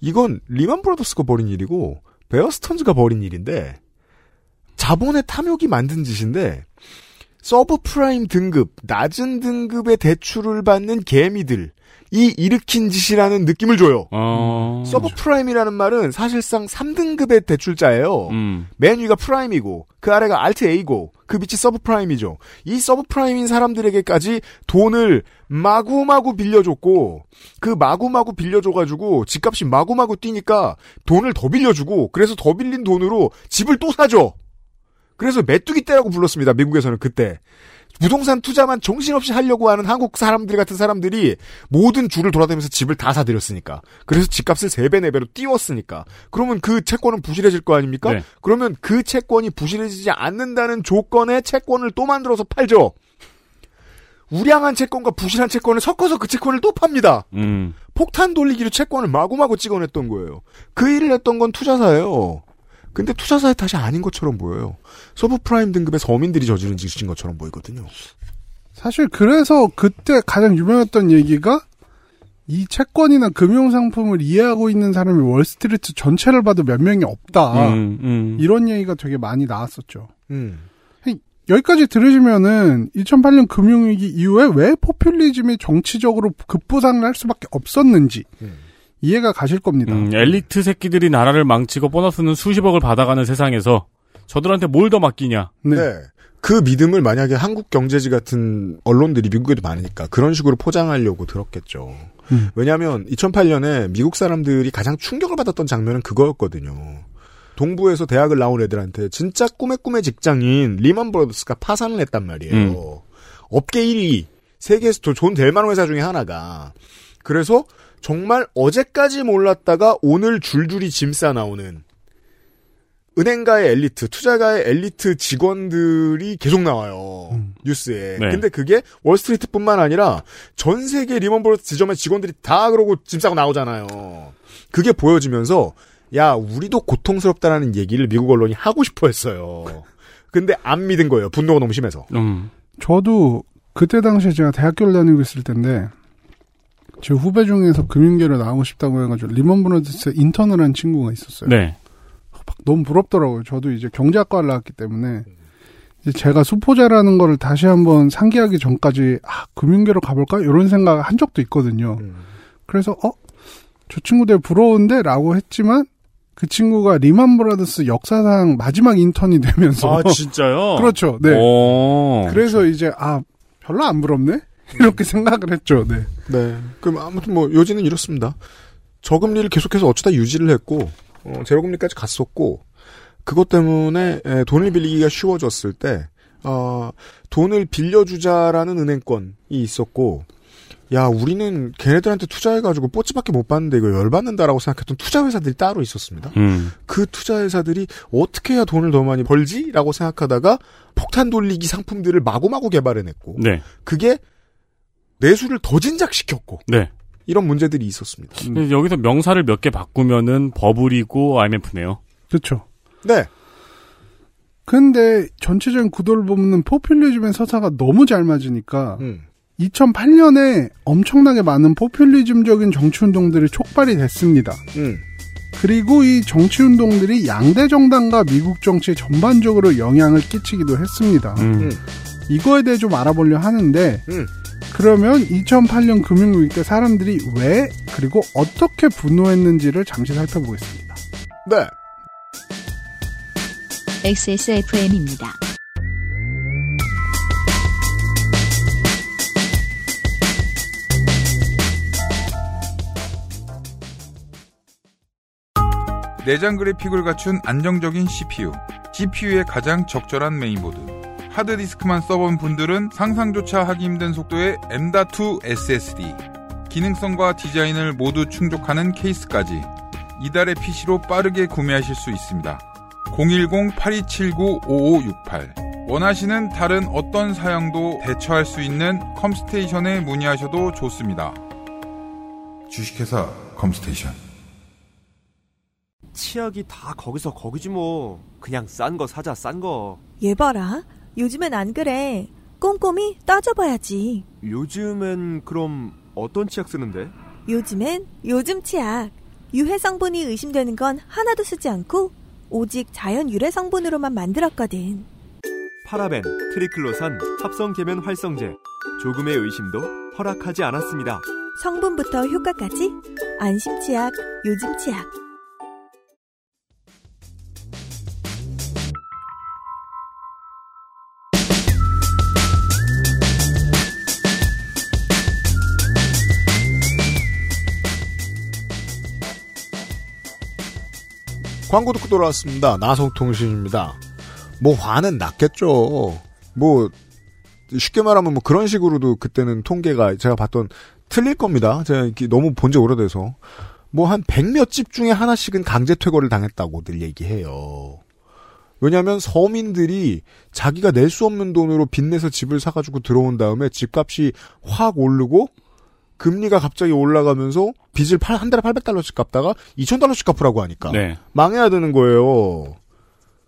이건 리만 브라더스가 벌인 일이고 베어스턴즈가 벌인 일인데 자본의 탐욕이 만든 짓인데 서브프라임 등급 낮은 등급의 대출을 받는 개미들이 일으킨 짓이라는 느낌을 줘요. 어. 서브프라임이라는 말은 사실상 3등급의 대출자예요. 음. 맨 위가 프라임이고 그 아래가 Alt-A고 그 밑이 서브프라임이죠. 이 서브프라임인 사람들에게까지 돈을 마구마구 빌려줬고 그 마구마구 빌려줘가지고 집값이 마구마구 뛰니까 돈을 더 빌려주고 그래서 더 빌린 돈으로 집을 또 사죠. 그래서 메뚜기 때라고 불렀습니다. 미국에서는 그때. 부동산 투자만 정신없이 하려고 하는 한국 사람들 같은 사람들이 모든 줄을 돌아다니면서 집을 다 사들였으니까. 그래서 집값을 3배, 4배로 띄웠으니까. 그러면 그 채권은 부실해질 거 아닙니까? 네. 그러면 그 채권이 부실해지지 않는다는 조건의 채권을 또 만들어서 팔죠. 우량한 채권과 부실한 채권을 섞어서 그 채권을 또 팝니다. 음. 폭탄 돌리기로 채권을 마구마구 찍어냈던 거예요. 그 일을 했던 건 투자사예요. 근데 투자사의 탓이 아닌 것처럼 보여요. 서브프라임 등급의 서민들이 저지른 짓인 것처럼 보이거든요. 사실 그래서 그때 가장 유명했던 얘기가 이 채권이나 금융상품을 이해하고 있는 사람이 월스트리트 전체를 봐도 몇 명이 없다. 음, 음. 이런 얘기가 되게 많이 나왔었죠. 음. 여기까지 들으시면은 2008년 금융위기 이후에 왜 포퓰리즘이 정치적으로 급부상을 할 수밖에 없었는지 음. 이해가 가실 겁니다. 음, 엘리트 새끼들이 나라를 망치고 보너스는 수십억을 받아가는 세상에서 저들한테 뭘 더 맡기냐. 네. 네. 그 믿음을 만약에 한국 경제지 같은 언론들이 미국에도 많으니까 그런 식으로 포장하려고 들었겠죠. 음. 왜냐하면 2008년에 미국 사람들이 가장 충격을 받았던 장면은 그거였거든요. 동부에서 대학을 나온 애들한테 진짜 꿈의 꿈의 직장인 리만 브로더스가 파산을 했단 말이에요. 음. 업계 1위, 세계에서 돈될 만한 회사 중에 하나가 그래서 정말 어제까지 몰랐다가 오늘 줄줄이 짐 싸 나오는 은행가의 엘리트, 투자가의 엘리트 직원들이 계속 나와요. 뉴스에. 네. 근데 그게 월스트리트뿐만 아니라 전 세계 리먼브로스 지점의 직원들이 다 그러고 짐 싸고 나오잖아요. 그게 보여지면서 야, 우리도 고통스럽다라는 얘기를 미국 언론이 하고 싶어 했어요. 근데 안 믿은 거예요. 분노가 너무 심해서. 음. 저도 그때 당시에 제가 대학교를 다니고 있을 때인데 제 후배 중에서 금융계로 나오고 싶다고 해가지고 리먼 브로더스 인턴을 한 친구가 있었어요. 네. 막 너무 부럽더라고요. 저도 이제 경제학과를 나왔기 때문에 이제 제가 수포자라는 거를 다시 한번 상기하기 전까지 아 금융계로 가볼까 이런 생각을 한 적도 있거든요. 그래서 어 저 친구들 부러운데라고 했지만 그 친구가 리만 브라더스 역사상 마지막 인턴이 되면서 아 진짜요? 그렇죠. 네. 오. 그래서 이제 아 별로 안 부럽네 이렇게 생각을 했죠. 네. 네. 그럼 아무튼 뭐 요지는 이렇습니다. 저금리를 계속해서 어쩌다 유지를 했고 어, 제로금리까지 갔었고 그것 때문에 에, 돈을 빌리기가 쉬워졌을 때 어, 돈을 빌려주자라는 은행권이 있었고 야 우리는 걔네들한테 투자해가지고 뽀찌밖에 못 받는데 이거 열받는다라고 생각했던 투자회사들이 따로 있었습니다. 음. 그 투자회사들이 어떻게 해야 돈을 더 많이 벌지라고 생각하다가 폭탄 돌리기 상품들을 마구마구 개발해냈고 네. 그게 내수를 더 진작시켰고 네. 이런 문제들이 있었습니다. 근데 여기서 명사를 몇 개 바꾸면은 버블이고 IMF네요. 그렇죠. 네. 근데 전체적인 구도를 보면 포퓰리즘의 서사가 너무 잘 맞으니까 음. 2008년에 엄청나게 많은 포퓰리즘적인 정치운동들이 촉발이 됐습니다. 음. 그리고 이 정치운동들이 양대 정당과 미국 정치에 전반적으로 영향을 끼치기도 했습니다. 음. 이거에 대해 좀 알아보려 하는데 음. 그러면 2008년 금융위기 때 사람들이 왜 그리고 어떻게 분노했는지를 잠시 살펴보겠습니다. 네. XSFM입니다. 내장 그래픽을 갖춘 안정적인 CPU, GPU의 가장 적절한 메인보드. 하드디스크만 써본 분들은 상상조차 하기 힘든 속도의 M.2 SSD. 기능성과 디자인을 모두 충족하는 케이스까지 이달의 PC로 빠르게 구매하실 수 있습니다. 010-8279-5568 원하시는 다른 어떤 사양도 대처할 수 있는 컴스테이션에 문의하셔도 좋습니다. 주식회사 컴스테이션 치약이 다 거기서 거기지 뭐. 그냥 싼 거 사자, 싼 거. 얘 봐라. 요즘엔 안 그래. 꼼꼼히 따져봐야지. 요즘엔 그럼 어떤 치약 쓰는데? 요즘엔 요즘 치약. 유해 성분이 의심되는 건 하나도 쓰지 않고 오직 자연 유래 성분으로만 만들었거든. 파라벤, 트리클로산, 합성 계면 활성제. 조금의 의심도 허락하지 않았습니다. 성분부터 효과까지 안심 치약, 요즘 치약. 광고 듣고 돌아왔습니다. 나성통신입니다. 뭐 화는 났겠죠. 뭐 쉽게 말하면 뭐 그런 식으로도 그때는 통계가 제가 봤던 틀릴 겁니다. 제가 너무 본 지 오래돼서 뭐 한 백 몇 집 중에 하나씩은 강제 퇴거를 당했다고들 얘기해요. 왜냐하면 서민들이 자기가 낼 수 없는 돈으로 빚내서 집을 사가지고 들어온 다음에 집값이 확 오르고 금리가 갑자기 올라가면서 빚을 팔- 한 달에 800달러씩 갚다가 2000달러씩 갚으라고 하니까 네. 망해야 되는 거예요.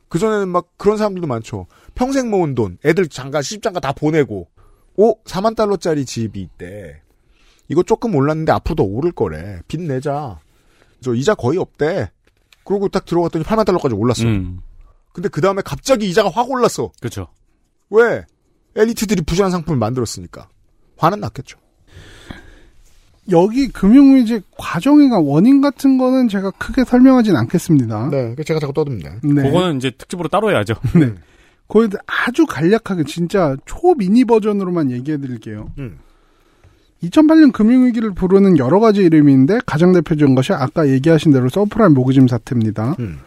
그전에는 막 그런 사람들도 많죠. 평생 모은 돈, 애들 장가, 시집장가 다 보내고, 오, 4만 달러짜리 집이 있대. 이거 조금 올랐는데 앞으로 더 오를 거래. 빚 내자. 저 이자 거의 없대. 그러고 딱 들어갔더니 8만 달러까지 올랐어. 음. 근데 그 다음에 갑자기 이자가 확 올랐어. 그렇죠. 왜? 엘리트들이 부실한 상품을 만들었으니까. 화는 났겠죠. 여기 금융위기 과정이나 원인 같은 거는 제가 크게 설명하진 않겠습니다. 네, 제가 자꾸 떠듭니다. 네. 그거는 이제 특집으로 따로 해야죠. 네. 거의 아주 간략하게 진짜 초미니 버전으로만 얘기해 드릴게요. 음. 2008년 금융위기를 부르는 여러 가지 이름인데 가장 대표적인 것이 아까 얘기하신 대로 서브프라임 모기지 사태입니다. 음.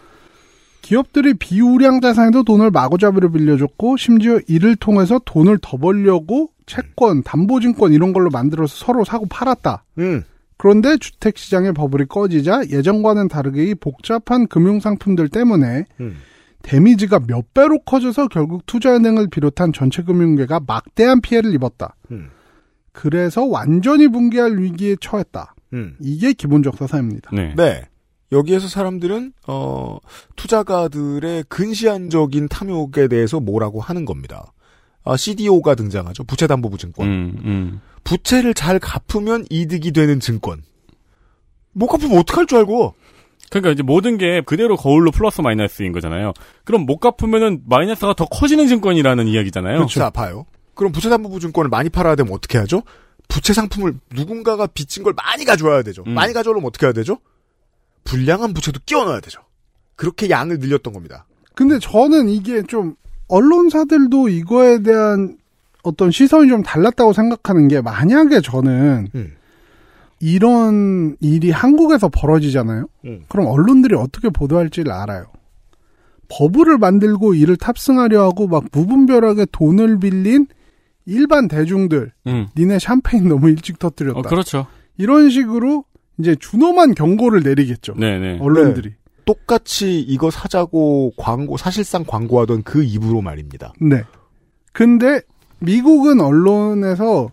기업들이 비우량 자산에도 돈을 마구잡이로 빌려줬고 심지어 이를 통해서 돈을 더 벌려고 채권, 담보증권 이런 걸로 만들어서 서로 사고 팔았다. 음. 그런데 주택 시장의 버블이 꺼지자 예전과는 다르게 이 복잡한 금융 상품들 때문에 음. 데미지가 몇 배로 커져서 결국 투자은행을 비롯한 전체 금융계가 막대한 피해를 입었다. 음. 그래서 완전히 붕괴할 위기에 처했다. 음. 이게 기본적 서사입니다. 네. 네. 여기에서 사람들은 어 투자가들의 근시안적인 탐욕에 대해서 뭐라고 하는 겁니다. 아, CDO가 등장하죠. 부채담보부증권. 음, 음. 부채를 잘 갚으면 이득이 되는 증권. 못 갚으면 어떡할 줄 알고. 그러니까 이제 모든 게 그대로 거울로 플러스 마이너스인 거잖아요. 그럼 못 갚으면은 마이너스가 더 커지는 증권이라는 이야기잖아요. 자, 봐요. 그럼 부채담보부증권을 많이 팔아야 되면 어떻게 하죠? 부채 상품을 누군가가 빚진 걸 많이 가져와야 되죠. 음. 많이 가져오려면 어떻게 해야 되죠? 불량한 부채도 끼워 넣어야 되죠. 그렇게 양을 늘렸던 겁니다. 근데 저는 이게 좀 언론사들도 이거에 대한 어떤 시선이 좀 달랐다고 생각하는 게 만약에 저는 음. 이런 일이 한국에서 벌어지잖아요. 음. 그럼 언론들이 어떻게 보도할지를 알아요. 버블을 만들고 이를 탑승하려 하고 막 무분별하게 돈을 빌린 일반 대중들, 음. 니네 샴페인 너무 일찍 터뜨렸다. 어, 그렇죠. 이런 식으로 이제 준엄한 경고를 내리겠죠. 네네. 언론들이. 똑같이 이거 사자고 광고, 사실상 광고하던 그 입으로 말입니다. 네. 근데 미국은 언론에서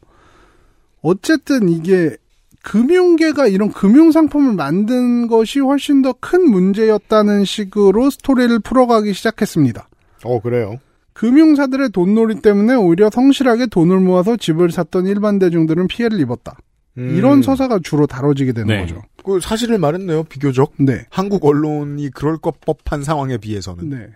어쨌든 이게 금융계가 이런 금융 상품을 만든 것이 훨씬 더 큰 문제였다는 식으로 스토리를 풀어가기 시작했습니다. 어, 그래요. 금융사들의 돈놀이 때문에 오히려 성실하게 돈을 모아서 집을 샀던 일반 대중들은 피해를 입었다. 음. 이런 서사가 주로 다뤄지게 되는 네. 거죠. 그 사실을 말했네요, 비교적. 네. 한국 언론이 그럴 것 법한 상황에 비해서는. 네.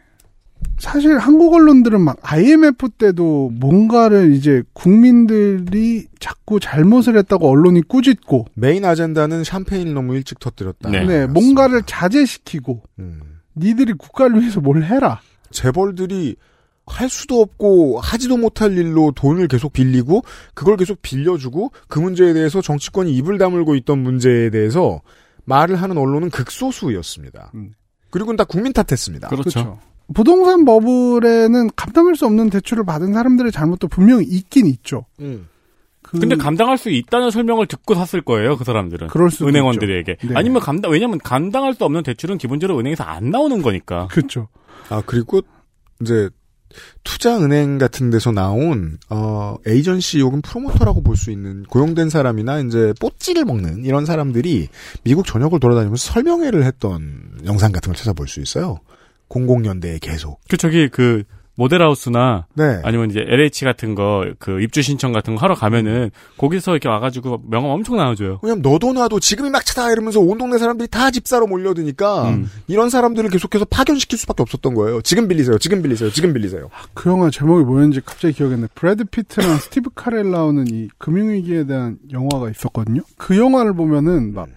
사실 한국 언론들은 막 IMF 때도 뭔가를 이제 국민들이 자꾸 잘못을 했다고 언론이 꾸짖고 메인 아젠다는 샴페인을 너무 일찍 터뜨렸다. 네. 네, 뭔가를 자제시키고 음. 니들이 국가를 위해서 뭘 해라. 재벌들이 할 수도 없고 하지도 못할 일로 돈을 계속 빌리고 그걸 계속 빌려주고 그 문제에 대해서 정치권이 입을 다물고 있던 문제에 대해서 말을 하는 언론은 극소수였습니다. 음. 그리고는 다 국민 탓했습니다. 그렇죠. 부동산 버블에는 감당할 수 없는 대출을 받은 사람들의 잘못도 분명히 있긴 있죠. 음. 그, 근데 감당할 수 있다는 설명을 듣고 샀을 거예요, 그 사람들은. 그럴 수도 은행원들에게. 네. 아니면 감당, 왜냐면 감당할 수 없는 대출은 기본적으로 은행에서 안 나오는 거니까. 그렇죠. 아 그리고 이제 투자은행 같은 데서 나온 어 에이전시 혹은 프로모터라고 볼 수 있는 고용된 사람이나 이제 뽀찌를 먹는 이런 사람들이 미국 전역을 돌아다니면서 설명회를 했던 영상 같은 걸 찾아볼 수 있어요. 00년대에 계속. 그, 저기, 그, 모델하우스나 네. 아니면 이제 LH 같은 거, 그 입주 신청 같은 거 하러 가면은 거기서 이렇게 와가지고 명함 엄청 나눠줘요. 왜냐면 너도 나도 지금이 막차다 이러면서 온 동네 사람들이 다 집사로 몰려드니까 음. 이런 사람들을 계속해서 파견시킬 수밖에 없었던 거예요. 지금 빌리세요. 지금 빌리세요. 지금 빌리세요. 그 영화 제목이 뭐였는지 갑자기 기억이 안 나요. 브래드 피트랑 스티브 카렐 나오는 이 금융위기에 대한 영화가 있었거든요. 그 영화를 보면은 막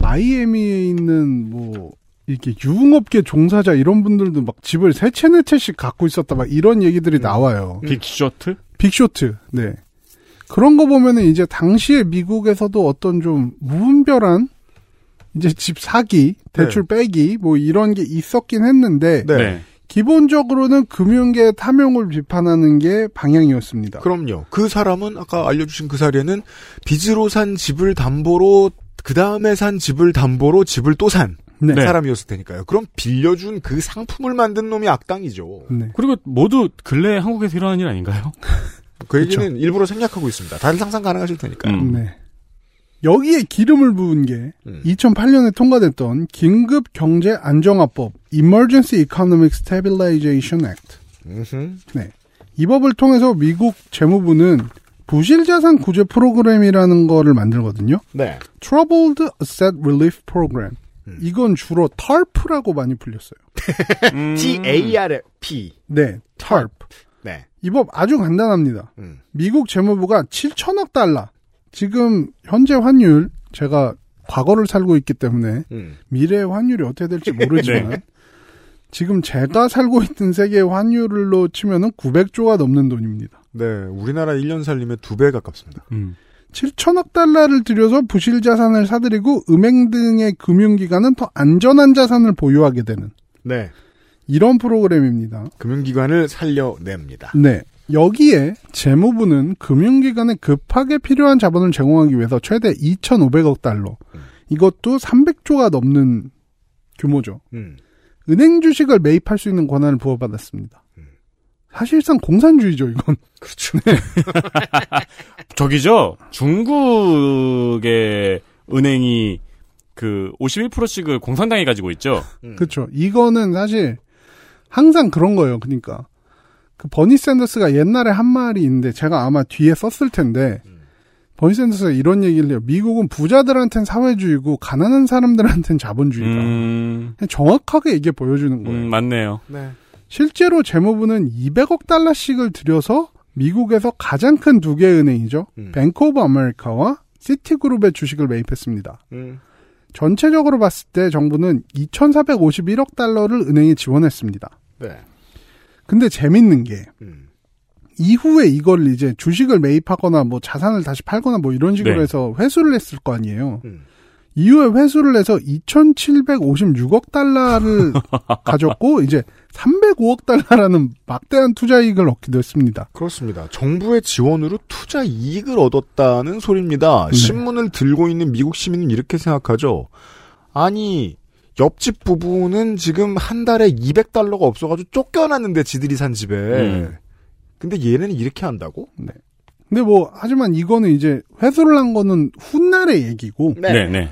마이애미에 있는 뭐 이렇게 유흥업계 종사자 이런 분들도 막 집을 세 채 네 채씩 갖고 있었다 막 이런 얘기들이 나와요. 빅쇼트? 빅쇼트. 네. 그런 거 보면은 이제 당시에 미국에서도 어떤 좀 무분별한 이제 집 사기, 대출 빼기 뭐 이런 게 있었긴 했는데 네. 기본적으로는 금융계 탐욕을 비판하는 게 방향이었습니다. 그럼요. 그 사람은 아까 알려주신 그 사례는 빚으로 산 집을 담보로 그 다음에 산 집을 담보로 집을 또 산 네. 사람이었을 테니까요. 그럼 빌려준 그 상품을 만든 놈이 악당이죠. 네. 그리고 모두 근래 한국에서 일어난 일 아닌가요? 그 얘기는 일부러 생략하고 있습니다. 다들 상상 가능하실 테니까요. 음. 네. 여기에 기름을 부은 게 음. 2008년에 통과됐던 긴급 경제 안정화법 Emergency Economic Stabilization Act. 음흠. 네. 이 법을 통해서 미국 재무부는 부실 자산 구제 프로그램이라는 거를 만들거든요. 네. Troubled Asset Relief Program. 음. 이건 주로 TARP라고 많이 불렸어요. 음. T-A-R-P. 네, TARP. 네. 이 법 아주 간단합니다. 음. 미국 재무부가 7천억 달러. 지금 현재 환율 제가 과거를 살고 있기 때문에 음. 미래의 환율이 어떻게 될지 모르지만 네. 지금 제가 살고 있는 세계의 환율로 치면은 900조가 넘는 돈입니다. 네. 우리나라 1년 살림의 두배 가깝습니다. 음. 7천억 달러를 들여서 부실 자산을 사들이고 은행 등의 금융기관은 더 안전한 자산을 보유하게 되는 네. 이런 프로그램입니다. 금융기관을 살려냅니다. 네. 여기에 재무부는 금융기관에 급하게 필요한 자본을 제공하기 위해서 최대 2,500억 달러. 이것도 300조가 넘는 규모죠. 음. 은행 주식을 매입할 수 있는 권한을 부여받았습니다. 사실상 공산주의죠, 이건. 그렇죠. 저기죠. 중국의 은행이 그 51%씩을 공산당이 가지고 있죠. 그렇죠. 이거는 사실 항상 그런 거예요. 그러니까 그 버니 샌더스가 옛날에 한 말이 있는데 제가 아마 뒤에 썼을 텐데 버니 샌더스가 이런 얘기를 해요. 미국은 부자들한테는 사회주의고 가난한 사람들한테는 자본주의다. 음, 정확하게 이게 보여주는 거예요. 음, 맞네요. 네. 실제로 재무부는 200억 달러씩을 들여서 미국에서 가장 큰 두 개의 은행이죠. 음. 뱅크 오브 아메리카와 시티그룹의 주식을 매입했습니다. 음. 전체적으로 봤을 때 정부는 2,451억 달러를 은행에 지원했습니다. 네. 근데 재밌는 게 음. 이후에 이걸 이제 주식을 매입하거나 뭐 자산을 다시 팔거나 뭐 이런 식으로 네. 해서 회수를 했을 거 아니에요. 음. 이후에 회수를 해서 2,756억 달러를 가졌고 이제 305억 달러라는 막대한 투자 이익을 얻기도 했습니다. 그렇습니다. 정부의 지원으로 투자 이익을 얻었다는 소리입니다. 네. 신문을 들고 있는 미국 시민은 이렇게 생각하죠. 아니, 옆집 부부는 지금 한 달에 200달러가 없어가지고 쫓겨났는데 지들이 산 집에. 음. 근데 얘네는 이렇게 한다고? 근데 뭐 하지만 이거는 이제 회수를 한 거는 훗날의 얘기고 네, 네.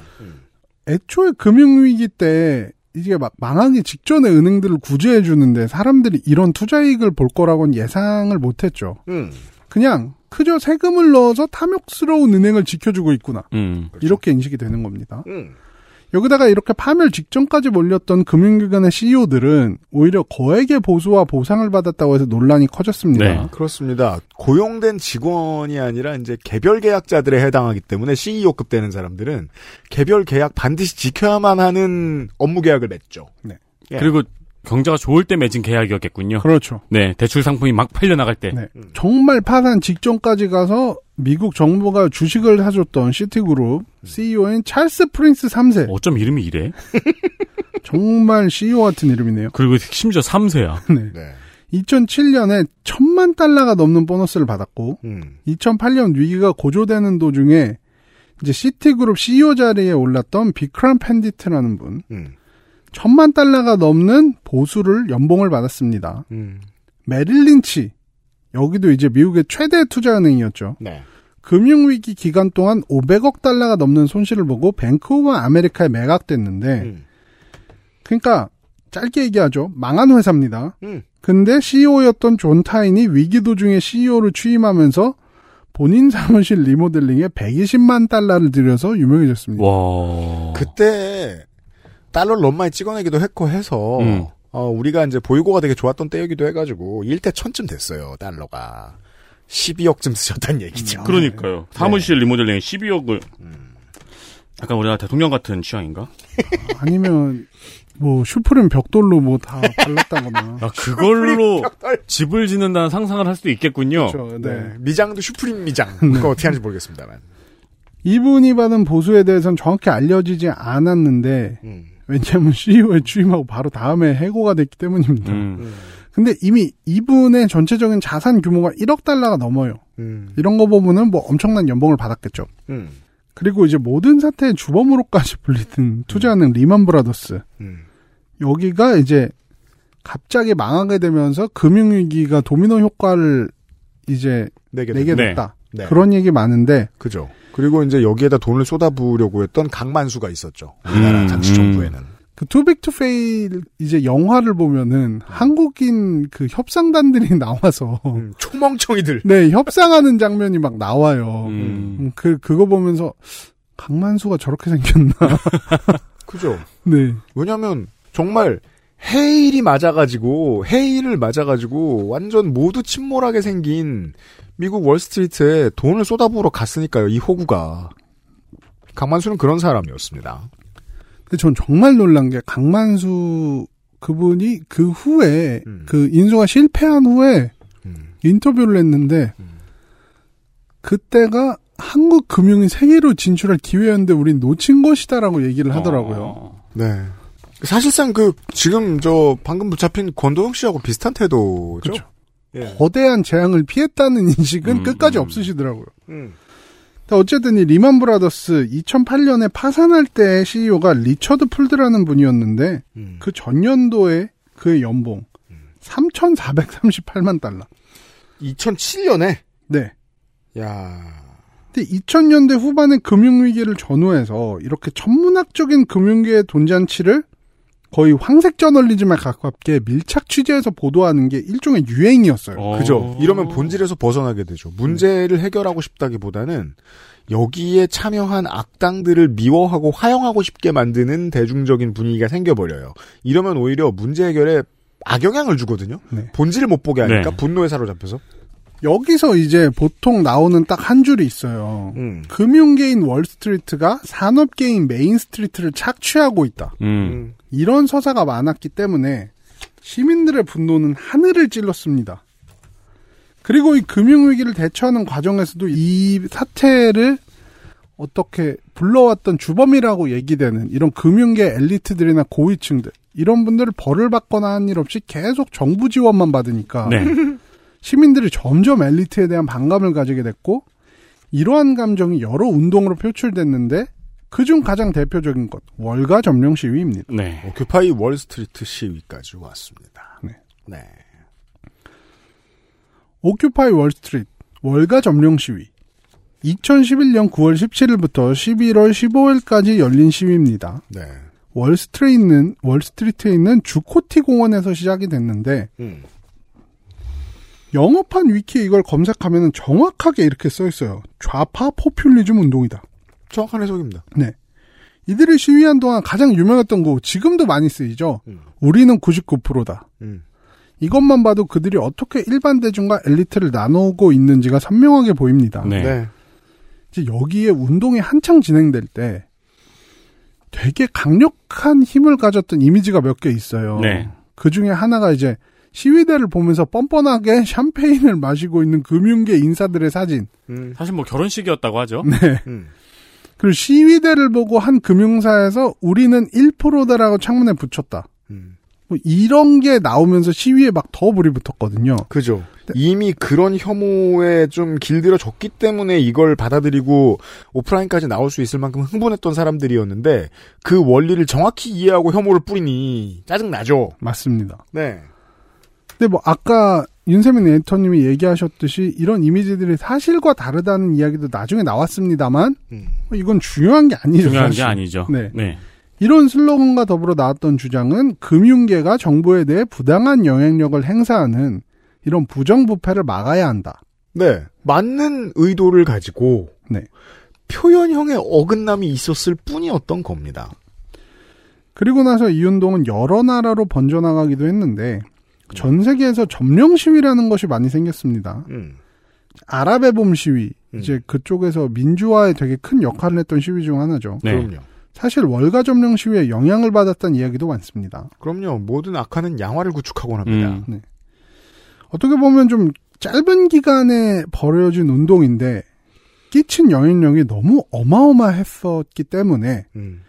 애초에 금융위기 때 이게 막 망하기 직전에 은행들을 구제해 주는데 사람들이 이런 투자 이익을 볼 거라고는 예상을 못 했죠. 음. 그냥 그저 세금을 넣어서 탐욕스러운 은행을 지켜주고 있구나. 음. 이렇게 인식이 되는 겁니다. 음. 여기다가 이렇게 파멸 직전까지 몰렸던 금융기관의 CEO들은 오히려 거액의 보수와 보상을 받았다고 해서 논란이 커졌습니다. 네. 그렇습니다. 고용된 직원이 아니라 이제 개별 계약자들에 해당하기 때문에 CEO급 되는 사람들은 개별 계약 반드시 지켜야만 하는 업무 계약을 맺죠. 예. 그리고 경제가 좋을 때 맺은 계약이었겠군요. 그렇죠. 네, 대출 상품이 막 팔려 나갈 때. 네. 정말 파산 직전까지 가서 미국 정부가 주식을 사줬던 시티그룹 CEO인 찰스 프린스 3세. 어쩜 이름이 이래? 정말 CEO 같은 이름이네요. 그리고 심지어 3세야. 네. 네. 2007년에 천만 달러가 넘는 보너스를 받았고 음. 2008년 위기가 고조되는 도중에 이제 시티그룹 CEO 자리에 올랐던 비크람 팬디트라는 분 음. 천만 달러가 넘는 보수를 연봉을 받았습니다. 음. 메릴 린치 여기도 이제 미국의 최대 투자은행이었죠. 네. 금융위기 기간 동안 500억 달러가 넘는 손실을 보고 뱅크 오브 아메리카에 매각됐는데 음. 그러니까 짧게 얘기하죠. 망한 회사입니다. 음. 근데 CEO였던 존 테인이 위기 도중에 CEO를 취임하면서 본인 사무실 리모델링에 120만 달러를 들여서 유명해졌습니다. 와. 그때 달러를 너무 많이 찍어내기도 했고 해서 음. 어, 우리가 이제 보유고가 되게 좋았던 때이기도 해가지고 1대 1000쯤 됐어요 달러가 12억쯤 쓰셨다는 얘기죠. 그러니까요. 사무실 리모델링에 12억을. 약간 우리나라 대통령 같은 취향인가? 아니면 뭐 슈프림 벽돌로 뭐 다 발랐다거나. 아, 그걸로 집을 짓는다는 상상을 할 수도 있겠군요. 그렇죠. 네. 네. 미장도 슈프림 미장 그거 어떻게 하는지 모르겠습니다만. 이분이 받은 보수에 대해서는 정확히 알려지지 않았는데 음. 왜냐하면 CEO에 취임하고 바로 다음에 해고가 됐기 때문입니다. 음. 근데 이미 이분의 전체적인 자산 규모가 1억 달러가 넘어요. 음. 이런 거 보면은 뭐 엄청난 연봉을 받았겠죠. 음. 그리고 이제 모든 사태의 주범으로까지 불리던 투자은행 리만 브라더스. 음. 여기가 이제 갑자기 망하게 되면서 금융위기가 도미노 효과를 이제 내게, 내게 됐- 됐다. 네. 그런 얘기 많은데 그죠. 그리고 이제 여기에다 돈을 쏟아부으려고 했던 강만수가 있었죠. 우리나라 음, 당시 음. 정부에는. 그 Too Big to Fail 이제 영화를 보면은 한국인 그 협상단들이 나와서 음, 초멍청이들. 네 협상하는 장면이 막 나와요. 음. 음, 그 그거 보면서 강만수가 저렇게 생겼나? 그죠. 네. 왜냐면 정말 해일이 맞아가지고 해일을 맞아가지고 완전 모두 침몰하게 생긴 미국 월스트리트에 돈을 쏟아부으러 갔으니까요. 이 호구가 강만수는 그런 사람이었습니다. 근데 전 정말 놀란 게 강만수 그분이 그 후에 음. 그 인수가 실패한 후에 음. 인터뷰를 했는데 그때가 한국 금융이 세계로 진출할 기회였는데 우린 놓친 것이다라고 얘기를 하더라고요. 어. 네. 사실상 그 지금 저 방금 붙잡힌 권도형 씨하고 비슷한 태도죠. 그렇죠. 예. 거대한 재앙을 피했다는 인식은 음, 끝까지 음. 없으시더라고요. 음. 어쨌든 이 리만 브라더스 2008년에 파산할 때 CEO가 리처드 풀드라는 분이었는데 음. 그 전년도에 그의 연봉 3,438만 달러. 2007년에 네. 야. 근데 2000년대 후반에 금융위기를 전후해서 이렇게 천문학적인 금융계의 돈잔치를 거의 황색 저널리즘에 가깝게 밀착 취재해서 보도하는 게 일종의 유행이었어요. 어. 그죠. 이러면 본질에서 벗어나게 되죠. 문제를 해결하고 싶다기보다는 여기에 참여한 악당들을 미워하고 화형하고 싶게 만드는 대중적인 분위기가 생겨버려요. 이러면 오히려 문제 해결에 악영향을 주거든요. 네. 본질을 못 보게 하니까 네. 분노에 사로잡혀서. 여기서 이제 보통 나오는 딱 한 줄이 있어요. 음. 금융계인 월스트리트가 산업계인 Main Street를 착취하고 있다. 음. 음. 이런 서사가 많았기 때문에 시민들의 분노는 하늘을 찔렀습니다. 그리고 이 금융위기를 대처하는 과정에서도 이 사태를 어떻게 불러왔던 주범이라고 얘기되는 이런 금융계 엘리트들이나 고위층들 이런 분들을 벌을 받거나 한 일 없이 계속 정부 지원만 받으니까 네. 시민들이 점점 엘리트에 대한 반감을 가지게 됐고 이러한 감정이 여러 운동으로 표출됐는데 그중 가장 대표적인 것 월가 점령 시위입니다. 네. 오큐파이 월스트리트 시위까지 왔습니다. 네. 네. 오큐파이 월스트리트 월가 점령 시위 2011년 9월 17일부터 11월 15일까지 열린 시위입니다. 네. 월스트리트에 있는 월스트리트에 있는 주코티 공원에서 시작이 됐는데 음. 영어판 위키에 이걸 검색하면 정확하게 이렇게 써 있어요. 좌파 포퓰리즘 운동이다. 정확한 해석입니다. 네. 이들이 시위한 동안 가장 유명했던 거 지금도 많이 쓰이죠. 음. 우리는 99%다. 음. 이것만 봐도 그들이 어떻게 일반 대중과 엘리트를 나누고 있는지가 선명하게 보입니다. 네. 네. 이제 여기에 운동이 한창 진행될 때 되게 강력한 힘을 가졌던 이미지가 몇 개 있어요. 네. 그 중에 하나가 이제 시위대를 보면서 뻔뻔하게 샴페인을 마시고 있는 금융계 인사들의 사진. 음. 사실 뭐 결혼식이었다고 하죠. 네. 음. 그리고 시위대를 보고 한 금융사에서 우리는 1%다라고 창문에 붙였다. 음. 뭐 이런 게 나오면서 시위에 막 더 불이 붙었거든요. 그죠. 이미 그런 혐오에 좀 길들여졌기 때문에 이걸 받아들이고 오프라인까지 나올 수 있을 만큼 흥분했던 사람들이었는데 그 원리를 정확히 이해하고 혐오를 뿌리니 짜증나죠. 맞습니다. 네. 근데 뭐 아까 윤세민 에디터님이 얘기하셨듯이 이런 이미지들이 사실과 다르다는 이야기도 나중에 나왔습니다만 음. 뭐 이건 중요한 게 아니죠. 중요한 게 사실. 아니죠. 네. 네. 이런 슬로건과 더불어 나왔던 주장은 금융계가 정부에 대해 부당한 영향력을 행사하는 이런 부정부패를 막아야 한다. 네. 맞는 의도를 가지고 네. 표현형의 어긋남이 있었을 뿐이었던 겁니다. 그리고 나서 이 운동은 여러 나라로 번져나가기도 했는데 전 세계에서 점령 시위라는 것이 많이 생겼습니다. 음. 아랍의 봄 시위 음. 이제 그쪽에서 민주화에 되게 큰 역할을 했던 시위 중 하나죠. 네. 그럼요. 사실 월가 점령 시위에 영향을 받았다는 이야기도 많습니다. 그럼요. 모든 악화는 양화를 구축하곤 합니다. 음. 어떻게 보면 좀 짧은 기간에 벌어진 운동인데 끼친 영향력이 너무 어마어마했었기 때문에 음.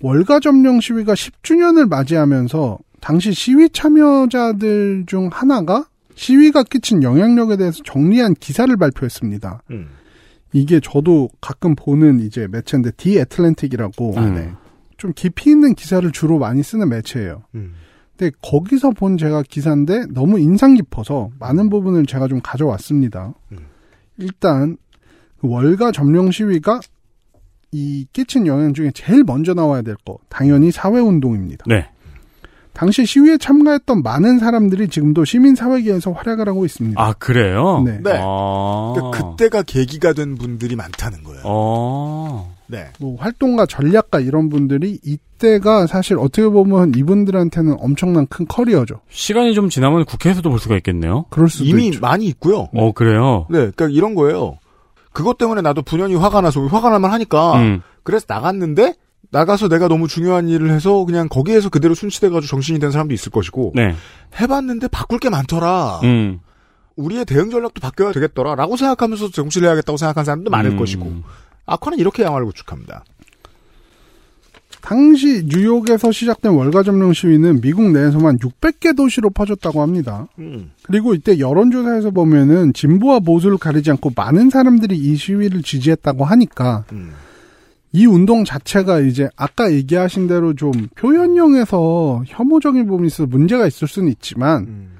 월가 점령 시위가 10주년을 맞이하면서 당시 시위 참여자들 중 하나가 시위가 끼친 영향력에 대해서 정리한 기사를 발표했습니다. 음. 이게 저도 가끔 보는 이제 매체인데 디 애틀랜틱이라고 아, 네. 좀 깊이 있는 기사를 주로 많이 쓰는 매체예요. 음. 근데 거기서 본 제가 기사인데 너무 인상 깊어서 많은 부분을 제가 좀 가져왔습니다. 음. 일단 그 월가 점령 시위가 이 끼친 영향 중에 제일 먼저 나와야 될 거 당연히 사회 운동입니다. 네. 당시 시위에 참가했던 많은 사람들이 지금도 시민 사회계에서 활약을 하고 있습니다. 아, 그래요? 네. 네. 아. 그러니까 그때가 계기가 된 분들이 많다는 거예요. 어. 네. 뭐 활동가, 전략가 이런 분들이 이때가 사실 어떻게 보면 이분들한테는 엄청난 큰 커리어죠. 시간이 좀 지나면 국회에서도 볼 수가 있겠네요. 그럴 수도 이미 있죠. 많이 있고요. 어, 그래요? 네. 그러니까 이런 거예요. 그것 때문에 나도 분연히 화가 나서 화가 날만 하니까 음. 그래서 나갔는데 나가서 내가 너무 중요한 일을 해서 그냥 거기에서 그대로 순치돼가지고 정신이 된 사람도 있을 것이고 네. 해봤는데 바꿀 게 많더라. 음. 우리의 대응 전략도 바뀌어야 되겠더라라고 생각하면서 정치를 해야겠다고 생각한 사람도 많을 음. 것이고 악화는 이렇게 양화를 구축합니다. 당시 뉴욕에서 시작된 월가 점령 시위는 미국 내에서만 600개 도시로 퍼졌다고 합니다. 음. 그리고 이때 여론조사에서 보면은 진보와 보수를 가리지 않고 많은 사람들이 이 시위를 지지했다고 하니까 음. 이 운동 자체가 이제 아까 얘기하신 대로 좀 표현형에서 혐오적인 부분이 있어서 문제가 있을 수는 있지만 음.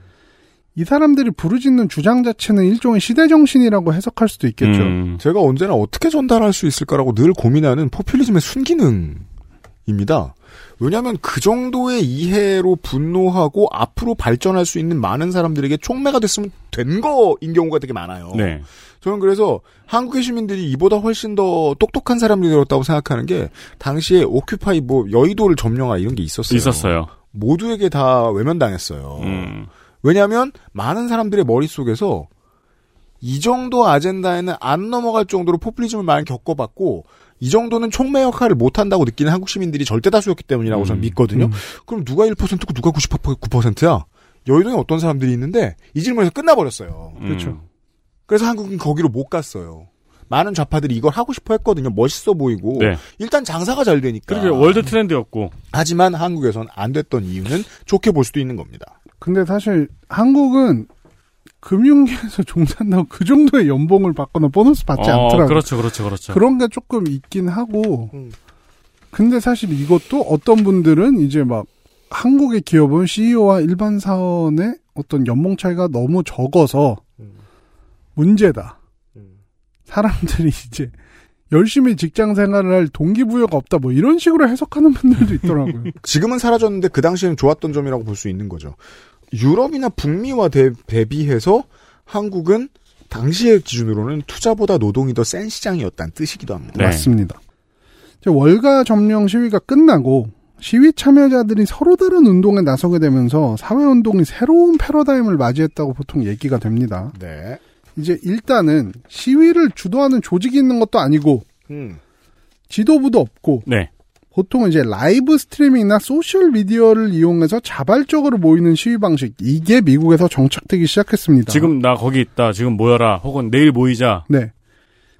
이 사람들이 부르짖는 주장 자체는 일종의 시대 정신이라고 해석할 수도 있겠죠. 음. 제가 언제나 어떻게 전달할 수 있을 거라고 늘 고민하는 포퓰리즘의 순기능입니다. 왜냐하면 그 정도의 이해로 분노하고 앞으로 발전할 수 있는 많은 사람들에게 촉매가 됐으면 된 거인 경우가 되게 많아요. 네. 저는 그래서 한국의 시민들이 이보다 훨씬 더 똑똑한 사람들이 되었다고 생각하는 게 당시에 오큐파이 뭐 여의도를 점령하 이런 게 있었어요. 있었어요. 모두에게 다 외면당했어요. 음. 왜냐하면 많은 사람들의 머릿속에서 이 정도 아젠다에는 안 넘어갈 정도로 포퓰리즘을 많이 겪어봤고 이 정도는 촉매 역할을 못한다고 느끼는 한국 시민들이 절대 다수였기 때문이라고 저는 음. 믿거든요. 음. 그럼 누가 1%고 누가 99%야? 여의도에 어떤 사람들이 있는데 이 질문에서 끝나버렸어요. 그렇죠. 음. 그래서 한국은 거기로 못 갔어요. 많은 좌파들이 이걸 하고 싶어 했거든요. 멋있어 보이고 네. 일단 장사가 잘 되니까. 그게 월드 트렌드였고. 하지만 한국에선 안 됐던 이유는 좋게 볼 수도 있는 겁니다. 근데 사실 한국은 금융계에서 종사한다고 그 정도의 연봉을 받거나 보너스 받지 어, 않더라고요. 그렇죠, 그렇죠, 그렇죠. 그런 게 조금 있긴 하고. 음. 근데 사실 이것도 어떤 분들은 이제 막 한국의 기업은 CEO와 일반 사원의 어떤 연봉 차이가 너무 적어서 음. 문제다. 음. 사람들이 이제 열심히 직장 생활을 할 동기부여가 없다 뭐 이런 식으로 해석하는 분들도 있더라고요. 지금은 사라졌는데 그 당시에는 좋았던 점이라고 볼 수 있는 거죠. 유럽이나 북미와 대, 대비해서 한국은 당시의 기준으로는 투자보다 노동이 더 센 시장이었다는 뜻이기도 합니다. 네. 맞습니다. 월가 점령 시위가 끝나고 시위 참여자들이 서로 다른 운동에 나서게 되면서 사회운동이 새로운 패러다임을 맞이했다고 보통 얘기가 됩니다. 네. 이제 일단은 시위를 주도하는 조직이 있는 것도 아니고 음. 지도부도 없고 네. 보통 이제 라이브 스트리밍이나 소셜 미디어를 이용해서 자발적으로 모이는 시위 방식 이게 미국에서 정착되기 시작했습니다. 지금 나 거기 있다. 지금 모여라. 혹은 내일 모이자. 네.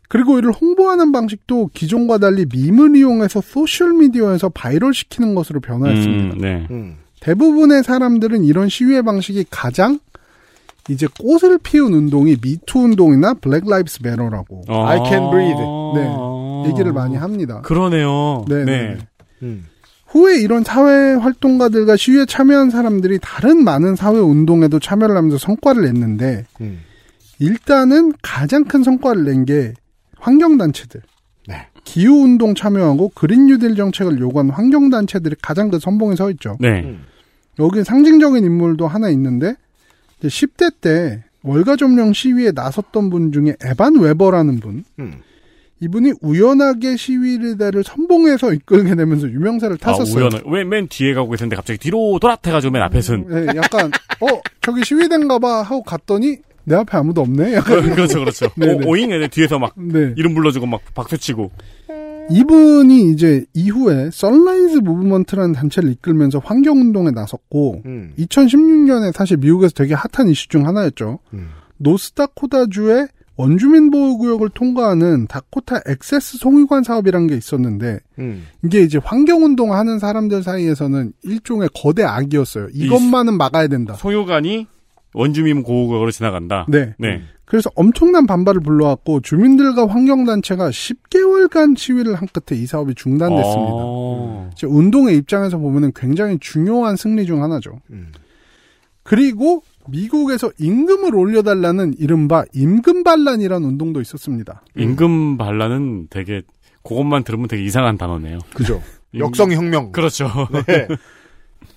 그리고 이를 홍보하는 방식도 기존과 달리 밈을 이용해서 소셜 미디어에서 바이럴 시키는 것으로 변화했습니다. 음, 네. 음. 대부분의 사람들은 이런 시위의 방식이 가장 이제 꽃을 피운 운동이 미투 운동이나 Black Lives Matter라고 어. I can breathe. 네. 얘기를 많이 합니다. 그러네요. 네, 네. 네. 음. 후에 이런 사회 활동가들과 시위에 참여한 사람들이 다른 많은 사회 운동에도 참여를 하면서 성과를 냈는데 음. 일단은 가장 큰 성과를 낸 게 환경단체들. 네. 기후운동 참여하고 그린 뉴딜 정책을 요구한 환경단체들이 가장 그 선봉에 서 있죠. 네. 음. 여기 상징적인 인물도 하나 있는데, 10대 때 월가 점령 시위에 나섰던 분 중에 에반 웨버라는 분. 음. 이분이 우연하게 시위대를 선봉해서 이끌게 되면서 유명세를 아, 탔었어요. 우연은 왜맨 뒤에 가고 계셨는데 갑자기 뒤로 돌아태가지고 맨 앞에 선. 네, 약간 어 저기 시위대인가 봐 하고 갔더니 내 앞에 아무도 없네. 약간 그렇죠, 그렇죠. 네네. 오, 오잉 애들 뒤에서 막 네. 이름 불러주고 막 박수치고. 이분이 이제 이후에 Sunrise Movement라는 단체를 이끌면서 환경운동에 나섰고 음. 2016년에 사실 미국에서 되게 핫한 이슈 중 하나였죠. 음. 노스다코타주의 원주민 보호구역을 통과하는 Dakota Access 송유관 사업이라는 게 있었는데 음. 이게 이제 환경운동 하는 사람들 사이에서는 일종의 거대 악이었어요. 이것만은 막아야 된다. 소유관이 원주민 고구역으로 지나간다. 네. 네. 그래서 엄청난 반발을 불러왔고 주민들과 환경단체가 10개월간 시위를 한 끝에 이 사업이 중단됐습니다. 어. 이제 운동의 입장에서 보면은 굉장히 중요한 승리 중 하나죠. 음. 그리고 미국에서 임금을 올려달라는 이른바 임금 반란이라는 운동도 있었습니다. 임금 반란은 되게 그것만 들으면 되게 이상한 단어네요. 그죠. 임- 역성혁명. 그렇죠. 네.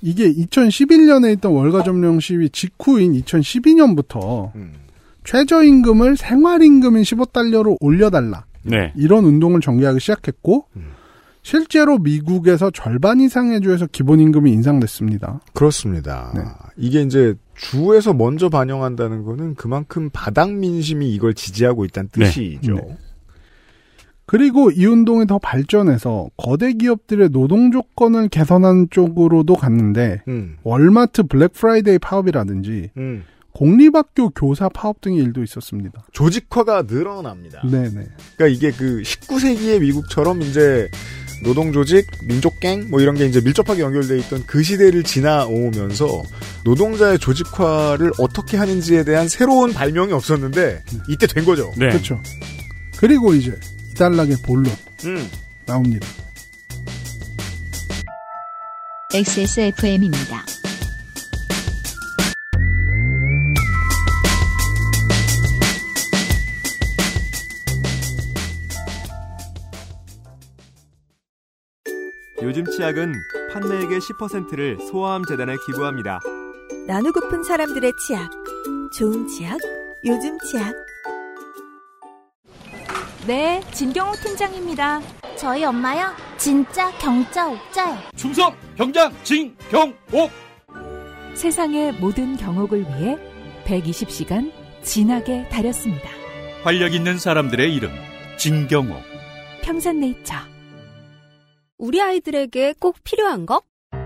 이게 2011년에 있던 월가 점령 시위 직후인 2012년부터 음. 최저임금을 생활임금인 15달러로 올려달라. 네. 이런 운동을 전개하기 시작했고 음. 실제로 미국에서 절반 이상의 주에서 기본임금이 인상됐습니다. 그렇습니다. 네. 이게 이제 주에서 먼저 반영한다는 거는 그만큼 바닥 민심이 이걸 지지하고 있다는 네. 뜻이죠. 네. 그리고 이 운동이 더 발전해서 거대 기업들의 노동 조건을 개선하는 쪽으로도 갔는데 음. 월마트 Black Friday 파업이라든지 음. 공립학교 교사 파업 등의 일도 있었습니다. 조직화가 늘어납니다. 네네. 그러니까 이게 그 19세기의 미국처럼 이제 노동 조직, 민족갱 뭐 이런 게 이제 밀접하게 연결돼 있던 그 시대를 지나오면서 노동자의 조직화를 어떻게 하는지에 대한 새로운 발명이 없었는데 이때 된 거죠. 네. 그렇죠. 그리고 이제 이달락의 본론 음. 나옵니다. XSFM입니다. 요즘 치약은 판매액의 10%를 소아암 재단에 기부합니다. 나누고픈 사람들의 치약. 좋은 치약, 요즘 치약. 네, 진경호 팀장입니다. 저희 엄마요? 진짜 경자 옥자요. 충성 병장 진경옥 세상의 모든 경옥을 위해 120시간 진하게 다렸습니다. 활력 있는 사람들의 이름 진경옥 평산네이처 우리 아이들에게 꼭 필요한 거?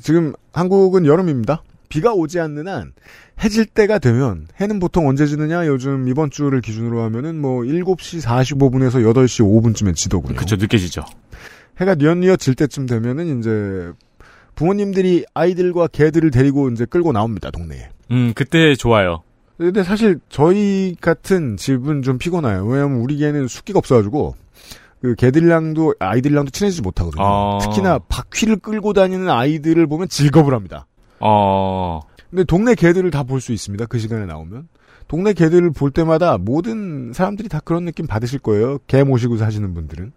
지금 한국은 여름입니다. 비가 오지 않는 한 해질 때가 되면 해는 보통 언제 지느냐 요즘 이번 주를 기준으로 하면은 뭐 7시 45분에서 8시 5분쯤에 지더군요. 그쵸, 늦게 지죠. 해가 뉘엿뉘엿 질 때쯤 되면은 이제 부모님들이 아이들과 개들을 데리고 이제 끌고 나옵니다, 동네에. 음, 그때 좋아요. 근데 사실 저희 같은 집은 좀 피곤해요. 왜냐면 우리 개는 숫기가 없어가지고 그 개들이랑도 아이들이랑도 친해지지 못하거든요. 어. 특히나 바퀴를 끌고 다니는 아이들을 보면 즐겁을 합니다. 어, 근데 동네 개들을 다 볼 수 있습니다. 그 시간에 나오면. 동네 개들을 볼 때마다 모든 사람들이 다 그런 느낌 받으실 거예요. 개 모시고 사시는 분들은.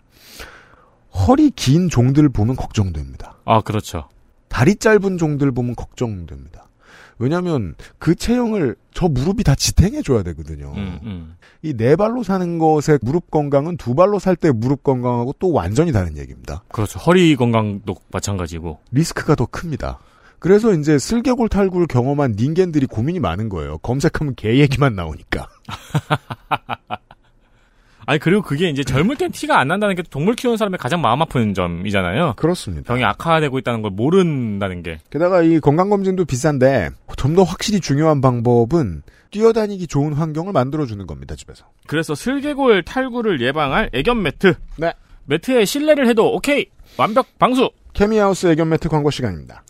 허리 긴 종들 보면 걱정됩니다. 아, 그렇죠. 다리 짧은 종들 보면 걱정됩니다. 왜냐하면 그 체형을 저 무릎이 다 지탱해 줘야 되거든요. 음, 음. 이네 발로 사는 것의 무릎 건강은 두 발로 살 때 무릎 건강하고 또 완전히 다른 얘기입니다. 그렇죠. 허리 건강도 마찬가지고. 리스크가 더 큽니다. 그래서 이제 슬개골 탈구를 경험한 닌겐들이 고민이 많은 거예요. 검색하면 개 얘기만 나오니까. 아니, 그리고 그게 이제 젊을 땐 티가 안 난다는 게 동물 키우는 사람의 가장 마음 아픈 점이잖아요. 그렇습니다. 병이 악화되고 있다는 걸 모른다는 게. 게다가 이 건강 검진도 비싼데 좀 더 확실히 중요한 방법은 뛰어다니기 좋은 환경을 만들어 주는 겁니다, 집에서. 그래서 슬개골 탈구를 예방할 애견 매트. 네. 매트에 실내를 해도 오케이. 완벽 방수. 케미하우스 애견 매트 광고 시간입니다.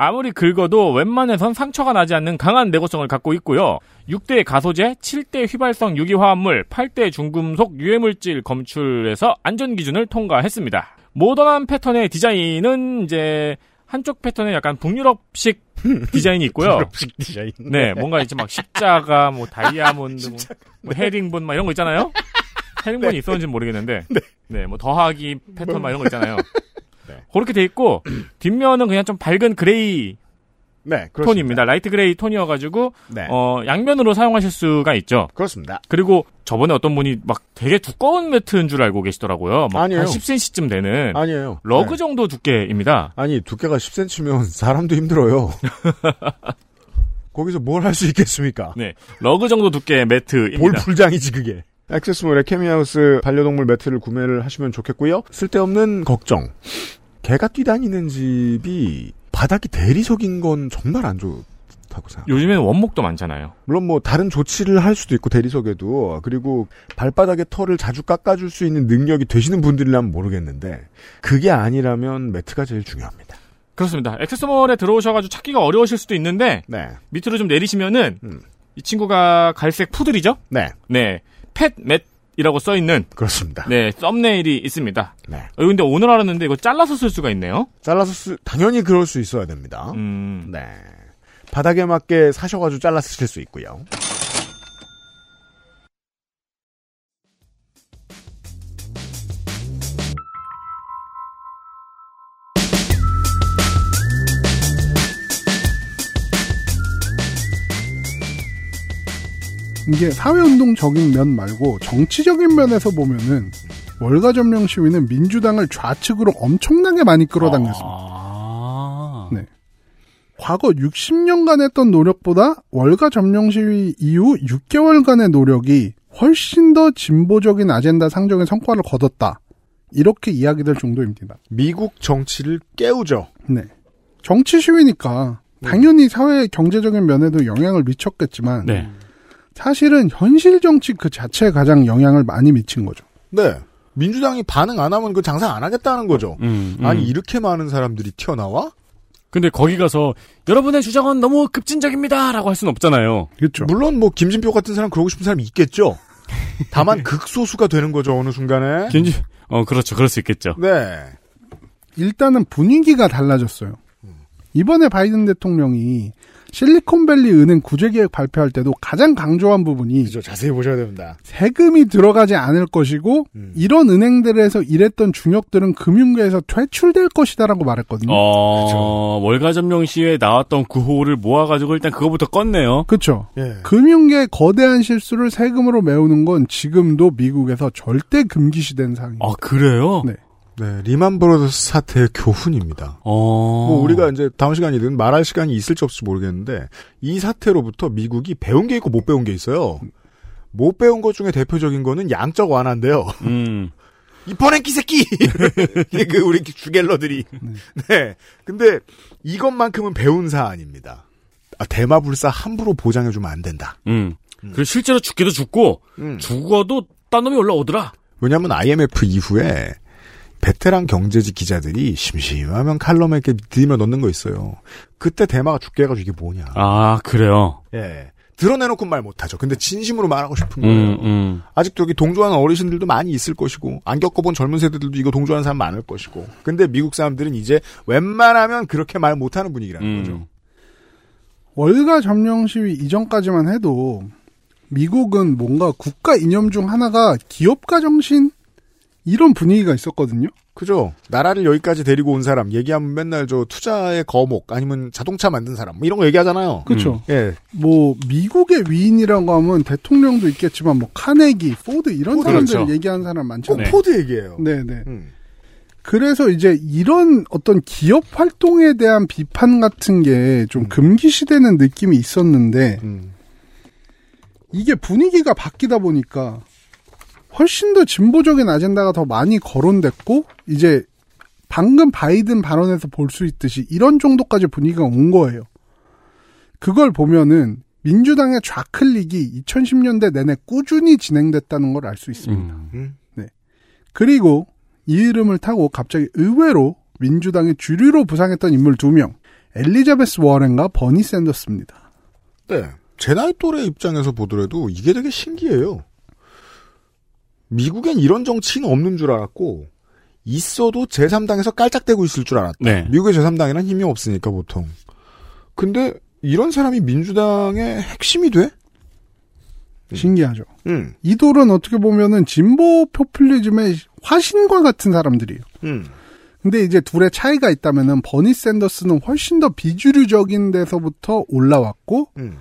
아무리 긁어도 웬만해선 상처가 나지 않는 강한 내구성을 갖고 있고요. 6대 가소제, 7대 휘발성 유기화합물, 8대 중금속 유해물질 검출에서 안전기준을 통과했습니다. 모던한 패턴의 디자인은 이제 한쪽 패턴에 약간 북유럽식 디자인이 있고요. 유럽식 디자인. 네, 뭔가 이제 막 십자가, 뭐 다이아몬드, 뭐, 뭐 herringbone 막 이런 거 있잖아요. herringbone이 네. 있었는지는 모르겠는데, 네, 뭐 더하기 패턴 막 이런 거 있잖아요. 네. 그렇게 돼 있고 뒷면은 그냥 좀 밝은 gray 네, 그렇습니다. 톤입니다. light gray 톤이어가지고 네. 어 양면으로 사용하실 수가 있죠. 그렇습니다. 그리고 저번에 어떤 분이 막 되게 두꺼운 매트인 줄 알고 계시더라고요. 막 아니에요. 한 10cm쯤 되는 아니에요. 러그 네. 정도 두께입니다. 아니, 두께가 10cm면 사람도 힘들어요. 거기서 뭘 할 수 있겠습니까? 네, 러그 정도 두께의 매트입니다. 볼 풀장이지, 그게. 액세스몰의 케미하우스 반려동물 매트를 구매를 하시면 좋겠고요. 쓸데없는 걱정. 개가 뛰다니는 집이 바닥이 대리석인 건 정말 안 좋다고 생각해요. 요즘에는 원목도 많잖아요. 물론 뭐 다른 조치를 할 수도 있고 대리석에도 그리고 발바닥에 털을 자주 깎아줄 수 있는 능력이 되시는 분들이라면 모르겠는데 그게 아니라면 매트가 제일 중요합니다. 그렇습니다. 액세스몰에 들어오셔가지고 찾기가 어려우실 수도 있는데 네, 밑으로 좀 내리시면은 음. 이 친구가 갈색 푸들이죠. 네, 네, 펫맷 이라고 써 있는 그렇습니다. 네 썸네일이 있습니다. 네. 어, 근데 오늘 알았는데 이거 잘라서 쓸 수가 있네요. 잘라서 쓰, 당연히 그럴 수 있어야 됩니다. 음, 네, 바닥에 맞게 사셔가지고 잘라 쓰실 수 있고요. 이게 사회운동적인 면 말고 정치적인 면에서 보면은 월가 점령 시위는 민주당을 좌측으로 엄청나게 많이 끌어당겼습니다. 아. 네. 과거 60년간 했던 노력보다 월가 점령 시위 이후 6개월간의 노력이 훨씬 더 진보적인 아젠다 상정의 성과를 거뒀다. 이렇게 이야기될 정도입니다. 미국 정치를 깨우죠. 네. 정치 시위니까 당연히 사회 경제적인 면에도 영향을 미쳤겠지만 네. 사실은 현실 정치 그 자체에 가장 영향을 많이 미친 거죠. 네. 민주당이 반응 안 하면 그 장사 안 하겠다는 거죠. 음, 음. 아니 이렇게 많은 사람들이 튀어나와? 근데 거기 가서 여러분의 주장은 너무 급진적입니다라고 할 수는 없잖아요. 그렇죠. 물론 뭐 김진표 같은 사람 그러고 싶은 사람이 있겠죠. 다만 극소수가 되는 거죠 어느 순간에. 김지 어 그렇죠. 그럴 수 있겠죠. 네. 일단은 분위기가 달라졌어요. 이번에 바이든 대통령이 실리콘밸리 은행 구제 계획 발표할 때도 가장 강조한 부분이 그죠. 자세히 보셔야 됩니다. 세금이 들어가지 않을 것이고 이런 은행들에서 일했던 중역들은 금융계에서 퇴출될 것이다라고 말했거든요. 어, 월가 점령 시에 나왔던 구호를 모아가지고 일단 그거부터 껐네요. 그렇죠. 예. 금융계의 거대한 실수를 세금으로 메우는 건 지금도 미국에서 절대 금기시된 사항입니다. 아 그래요? 네. 네, 리만 브로더스 사태의 교훈입니다. 어. 뭐 우리가 이제 다음 시간이든 말할 시간이 있을지 없을지 모르겠는데 이 사태로부터 미국이 배운 게 있고 못 배운 게 있어요. 못 배운 것 중에 대표적인 거는 양적 완화인데요. 음. 이 퍼랭키 새끼! 그 우리 주갤러들이. 네. 근데 이것만큼은 배운 사안입니다. 아, 대마불사 함부로 보장해주면 안 된다. 음. 그리고 실제로 죽기도 죽고 음. 죽어도 딴 놈이 올라오더라. 왜냐하면 IMF 이후에 베테랑 경제지 기자들이 심심하면 칼럼에 이렇게 들이며 넣는 거 있어요. 그때 대마가 죽게 해가지고 이게 뭐냐. 아 그래요. 예. 드러내놓고 말 못하죠. 근데 진심으로 말하고 싶은 거예요. 음, 음. 아직도 여기 동조하는 어르신들도 많이 있을 것이고, 안 겪어본 젊은 세대들도 이거 동조하는 사람 많을 것이고. 근데 미국 사람들은 이제 웬만하면 그렇게 말 못하는 분위기라는 음. 거죠. 월가 점령 시위 이전까지만 해도 미국은 뭔가 국가 이념 중 하나가 기업가 정신 이런 분위기가 있었거든요. 그죠? 나라를 여기까지 데리고 온 사람, 얘기하면 맨날 저 투자의 거목, 아니면 자동차 만든 사람, 뭐 이런 거 얘기하잖아요. 그렇죠. 예. 뭐 미국의 위인이라고 하면 대통령도 있겠지만 뭐 카네기, 포드 이런 포드, 사람들 그렇죠. 얘기하는 사람 꼭 많잖아요. 포드 얘기예요. 네, 네. 음. 그래서 이제 이런 어떤 기업 활동에 대한 비판 같은 게좀 금기시되는 느낌이 있었는데 음. 이게 분위기가 바뀌다 보니까 훨씬 더 진보적인 아젠다가 더 많이 거론됐고 이제 방금 바이든 발언에서 볼 수 있듯이 이런 정도까지 분위기가 온 거예요. 그걸 보면은 민주당의 좌클릭이 2010년대 내내 꾸준히 진행됐다는 걸 알 수 있습니다. 음. 네. 그리고 이 흐름을 타고 갑자기 의외로 민주당의 주류로 부상했던 인물 두 명, 엘리자베스 워렌과 버니 샌더스입니다. 네. 제 나이 또래 입장에서 보더라도 이게 되게 신기해요. 미국엔 이런 정치는 없는 줄 알았고, 있어도 제3당에서 깔짝대고 있을 줄 알았다. 네. 미국의 제3당에는 힘이 없으니까 보통. 근데 이런 사람이 민주당의 핵심이 돼? 신기하죠. 음. 이돌은 어떻게 보면은 진보 포퓰리즘의 화신과 같은 사람들이에요. 음. 근데 이제 둘의 차이가 있다면은 버니 샌더스는 훨씬 더 비주류적인 데서부터 올라왔고 음.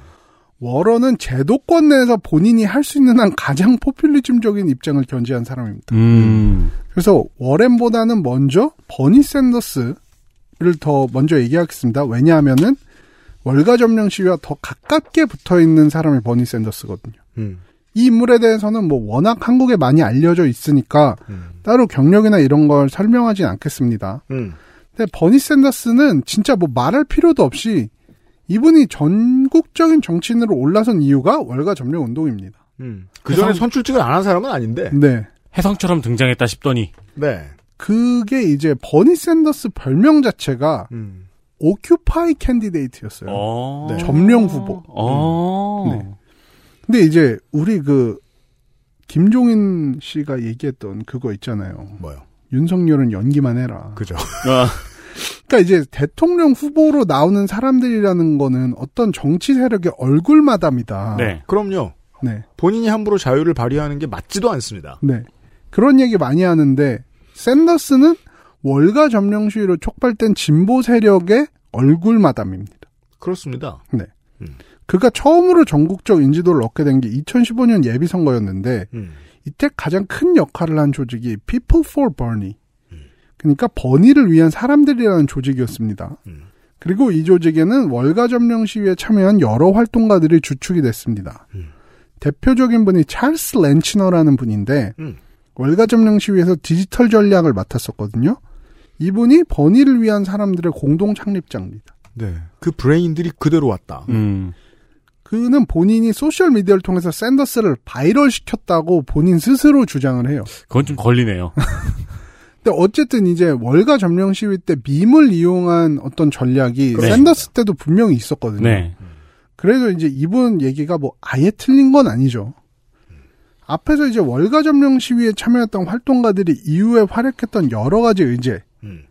워런은 제도권 내에서 본인이 할 수 있는 한 가장 포퓰리즘적인 입장을 견지한 사람입니다. 음. 그래서 워렌보다는 먼저 버니 샌더스를 더 먼저 얘기하겠습니다. 왜냐하면은 월가 점령 시위와 더 가깝게 붙어 있는 사람이 버니 샌더스거든요. 음. 이 인물에 대해서는 뭐 워낙 한국에 많이 알려져 있으니까 음. 따로 경력이나 이런 걸 설명하진 않겠습니다. 음. 근데 버니 샌더스는 진짜 뭐 말할 필요도 없이 이분이 전국적인 정치인으로 올라선 이유가 월가 점령 운동입니다. 음. 그 전에 해성- 선출직을 안 한 사람은 아닌데. 네. 해성처럼 등장했다 싶더니 네. 그게 이제 버니 샌더스 별명 자체가 음. 오큐파이 캔디데이트였어요. 어. 네. 점령 후보. 어. 네. 근데 이제 우리 그 김종인 씨가 얘기했던 그거 있잖아요. 뭐요? 윤석열은 연기만 해라. 그죠. 아, 그러니까 이제 대통령 후보로 나오는 사람들이라는 거는 어떤 정치 세력의 얼굴 마담이다. 네. 그럼요. 네. 본인이 함부로 자유를 발휘하는 게 맞지도 않습니다. 네. 그런 얘기 많이 하는데 샌더스는 월가 점령 시위로 촉발된 진보 세력의 얼굴 마담입니다. 그렇습니다. 네. 음. 그가 처음으로 전국적 인지도를 얻게 된 게 2015년 예비 선거였는데 음. 이때 가장 큰 역할을 한 조직이 People for Bernie. 그러니까 버니를 위한 사람들이라는 조직이었습니다. 그리고 이 조직에는 월가 점령 시위에 참여한 여러 활동가들이 주축이 됐습니다. 대표적인 분이 찰스 렌치너라는 분인데 음. 월가 점령 시위에서 디지털 전략을 맡았었거든요. 이분이 버니를 위한 사람들의 공동 창립자입니다. 네. 그 브레인들이 그대로 왔다. 음. 그는 본인이 소셜 미디어를 통해서 샌더스를 바이럴 시켰다고 본인 스스로 주장을 해요. 그건 좀 걸리네요. 근데 어쨌든 이제 월가 점령 시위 때 밈을 이용한 어떤 전략이 네. 샌더스 때도 분명히 있었거든요. 네. 그래서 이제 이분 얘기가 뭐 아예 틀린 건 아니죠. 앞에서 이제 월가 점령 시위에 참여했던 활동가들이 이후에 활약했던 여러 가지 의제. 음.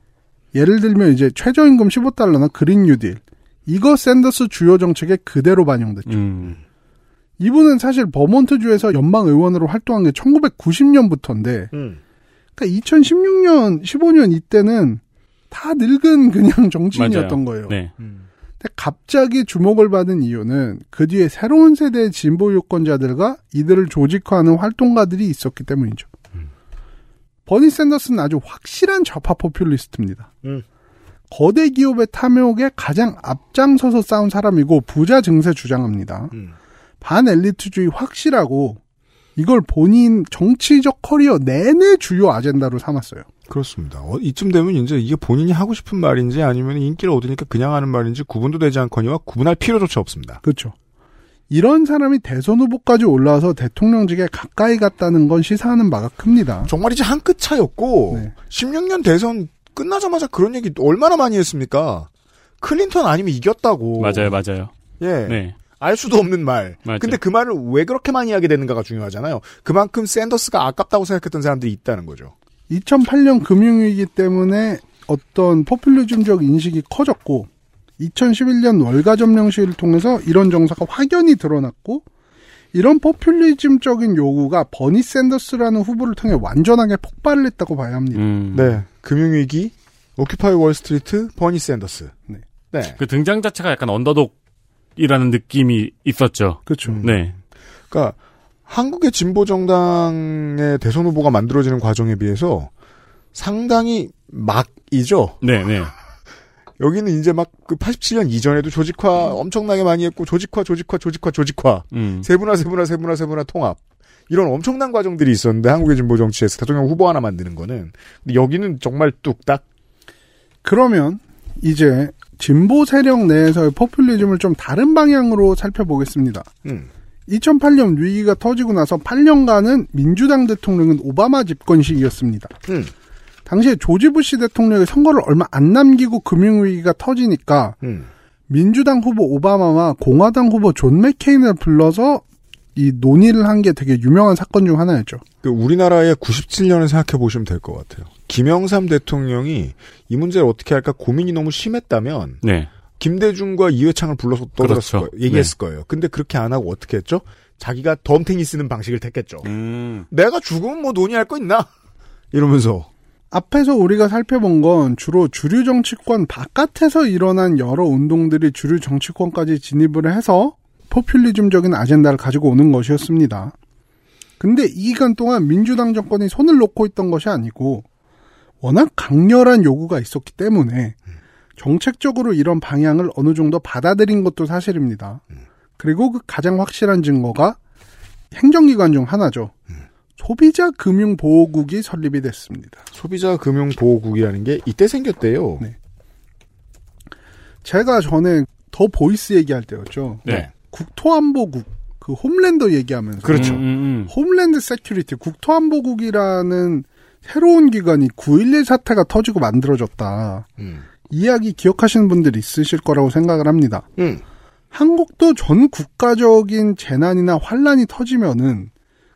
예를 들면 이제 최저임금 15달러나 그린 뉴딜. 이거 샌더스 주요 정책에 그대로 반영됐죠. 음. 이분은 사실 버몬트주에서 연방 의원으로 활동한 게 1990년부터인데 음. 그러니까 2016년, 15년 이때는 다 늙은 그냥 정치인이었던 거예요. 네. 근데 갑자기 주목을 받은 이유는 그 뒤에 새로운 세대의 진보 유권자들과 이들을 조직화하는 활동가들이 있었기 때문이죠. 버니 샌더스는 아주 확실한 좌파 포퓰리스트입니다. 음. 거대 기업의 탐욕에 가장 앞장서서 싸운 사람이고 부자 증세 주장합니다. 음. 반엘리트주의 확실하고 이걸 본인 정치적 커리어 내내 주요 아젠다로 삼았어요. 그렇습니다. 어, 이쯤 되면 이제 이게 본인이 하고 싶은 말인지 아니면 인기를 얻으니까 그냥 하는 말인지 구분도 되지 않거니와 구분할 필요조차 없습니다. 그렇죠. 이런 사람이 대선 후보까지 올라와서 대통령직에 가까이 갔다는 건 시사하는 바가 큽니다. 정말이지 한끗 차였고 네. 16년 대선 끝나자마자 그런 얘기 얼마나 많이 했습니까? 클린턴 아니면 이겼다고. 맞아요, 맞아요. 예. 네. 알 수도 없는 말. 맞아요. 근데 그 말을 왜 그렇게 많이 하게 되는가가 중요하잖아요. 그만큼 샌더스가 아깝다고 생각했던 사람들이 있다는 거죠. 2008년 금융위기 때문에 어떤 포퓰리즘적 인식이 커졌고 2011년 월가 점령 시위를 통해서 이런 정서가 확연히 드러났고 이런 포퓰리즘적인 요구가 버니 샌더스라는 후보를 통해 완전하게 폭발을 했다고 봐야 합니다. 음. 네. 금융위기, 오큐파이 월스트리트, 버니 샌더스. 네. 네. 그 등장 자체가 약간 언더독 이라는 느낌이 있었죠. 그렇죠. 네. 그러니까 한국의 진보 정당의 대선 후보가 만들어지는 과정에 비해서 상당히 막이죠. 네, 네. 여기는 이제 막 그 87년 이전에도 조직화 엄청나게 많이 했고 조직화 조직화 조직화 조직화 음. 세분화 세분화 세분화 세분화 통합 이런 엄청난 과정들이 있었는데 한국의 진보 정치에서 대통령 후보 하나 만드는 거는 근데 여기는 정말 뚝딱 그러면 이제 진보 세력 내에서의 포퓰리즘을 좀 다른 방향으로 살펴보겠습니다. 음. 2008년 위기가 터지고 나서 8년간은 민주당 대통령은 오바마 집권 시기였습니다. 음. 당시에 조지 부시 대통령이 선거를 얼마 안 남기고 금융위기가 터지니까 음. 민주당 후보 오바마와 공화당 후보 존 맥케인을 불러서 이 논의를 한 게 되게 유명한 사건 중 하나였죠. 그 우리나라의 97년을 생각해 보시면 될 것 같아요. 김영삼 대통령이 이 문제를 어떻게 할까 고민이 너무 심했다면 네. 김대중과 이회창을 불러서 떠들었을 그렇죠. 거예요. 얘기했을 네. 거예요. 근데 그렇게 안 하고 어떻게 했죠? 자기가 덤탱이 쓰는 방식을 택했죠. 음. 내가 죽으면 뭐 논의할 거 있나? 이러면서 앞에서 우리가 살펴본 건 주로 주류 정치권 바깥에서 일어난 여러 운동들이 주류 정치권까지 진입을 해서 포퓰리즘적인 아젠다를 가지고 오는 것이었습니다. 근데 이 기간 동안 민주당 정권이 손을 놓고 있던 것이 아니고 워낙 강렬한 요구가 있었기 때문에 정책적으로 이런 방향을 어느 정도 받아들인 것도 사실입니다. 그리고 그 가장 확실한 증거가 행정기관 중 하나죠. 소비자 금융 보호국이 설립이 됐습니다. 소비자 금융 보호국이라는 게 이때 생겼대요. 네. 제가 전에 The Boys 얘기할 때였죠. 네. 국토안보국, 그 Homelander 얘기하면서. 그렇죠. 음, 음, Homeland Security, 국토안보국이라는 새로운 기관이 9.11 사태가 터지고 만들어졌다. 음. 이야기 기억하시는 분들 있으실 거라고 생각을 합니다. 음. 한국도 전 국가적인 재난이나 환란이 터지면은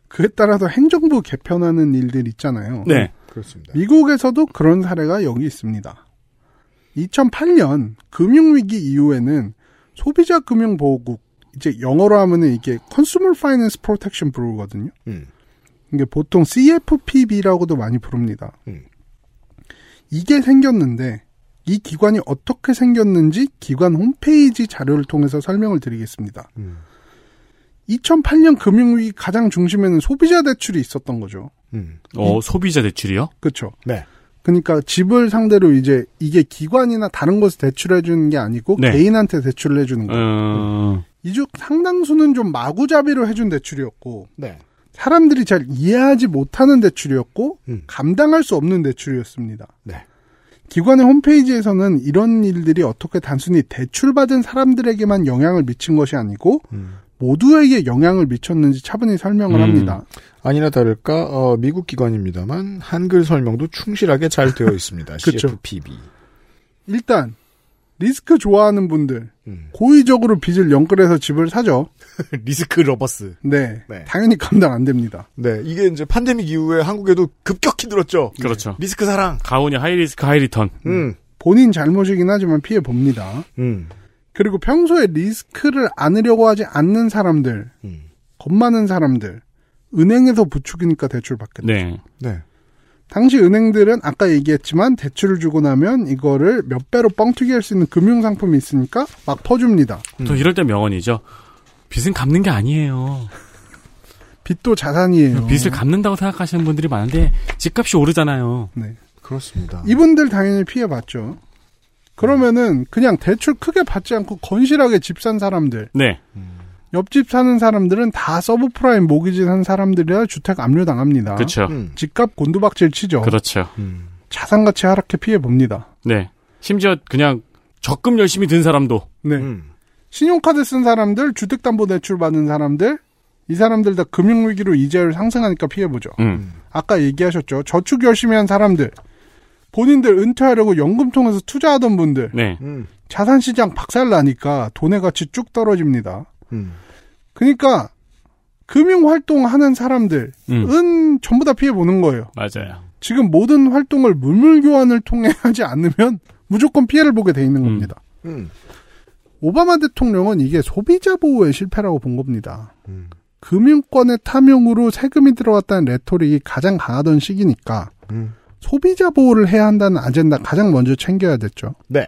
그에 따라서 행정부 개편하는 일들 있잖아요. 음. 네. 그렇습니다. 미국에서도 그런 사례가 여기 있습니다. 2008년 금융위기 이후에는 소비자 금융보호국, 이제 영어로 하면은 이게 Consumer Finance Protection Bureau거든요. 음. 이게 보통 CFPB라고도 많이 부릅니다. 음. 이게 생겼는데 이 기관이 어떻게 생겼는지 기관 홈페이지 자료를 통해서 설명을 드리겠습니다. 음. 2008년 금융위기 가장 중심에는 소비자 대출이 있었던 거죠. 음. 어, 소비자 대출이요? 그렇죠. 네. 그러니까 집을 상대로 이제 이게 기관이나 다른 곳에 대출해 주는 게 아니고 네. 개인한테 대출을 해 주는 거예요. 어, 이중 상당수는 좀 마구잡이로 해준 대출이었고 네. 사람들이 잘 이해하지 못하는 대출이었고 음. 감당할 수 없는 대출이었습니다. 네. 기관의 홈페이지에서는 이런 일들이 어떻게 단순히 대출받은 사람들에게만 영향을 미친 것이 아니고 음. 모두에게 영향을 미쳤는지 차분히 설명을 음. 합니다. 아니나 다를까 어, 미국 기관입니다만 한글 설명도 충실하게 잘 되어 있습니다. CFPB. 일단 리스크 좋아하는 분들 음. 고의적으로 빚을 영끌해서 집을 사죠. risk lovers. 네, 네. 당연히 감당 안 됩니다. 네, 이게 이제 팬데믹 이후에 한국에도 급격히 늘었죠. 그렇죠. 리스크 사랑. 가온이 high risk high return. 음. 본인 잘못이긴 하지만 피해 봅니다. 음. 그리고 평소에 리스크를 안으려고 하지 않는 사람들, 음. 겁 많은 사람들, 은행에서 부추기니까 대출 받겠죠. 네. 네. 당시 은행들은 아까 얘기했지만 대출을 주고 나면 이거를 몇 배로 뻥튀기 할 수 있는 금융 상품이 있으니까 막 퍼줍니다. 또 이럴 때 명언이죠. 빚은 갚는 게 아니에요. 빚도 자산이에요. 빚을 갚는다고 생각하시는 분들이 많은데 집값이 오르잖아요. 네. 그렇습니다. 이분들 당연히 피해 봤죠. 그러면은 그냥 대출 크게 받지 않고 건실하게 집 산 사람들, 네. 옆집 사는 사람들은 다 서브프라임 모기지 산 사람들이라 주택 압류당합니다. 그렇죠. 음. 집값 곤두박질 치죠. 그렇죠. 음. 자산 가치 하락해 피해 봅니다. 네. 심지어 그냥 적금 열심히 든 사람도 네. 음. 신용카드 쓴 사람들, 주택담보대출 받은 사람들, 이 사람들 다 금융위기로 이자율 상승하니까 피해보죠. 음. 아까 얘기하셨죠. 저축 열심히 한 사람들, 본인들 은퇴하려고 연금 통해서 투자하던 분들, 네. 음. 자산시장 박살나니까 돈의 가치 쭉 떨어집니다. 음. 그러니까 금융 활동하는 사람들은 음. 전부 다 피해 보는 거예요. 맞아요. 지금 모든 활동을 물물 교환을 통해 하지 않으면 무조건 피해를 보게 돼 있는 음. 겁니다. 음. 오바마 대통령은 이게 소비자 보호의 실패라고 본 겁니다. 음. 금융권의 탐욕으로 세금이 들어갔다는 레토릭이 가장 강하던 시기니까 음. 소비자 보호를 해야 한다는 아젠다 가장 먼저 챙겨야 됐죠. 네.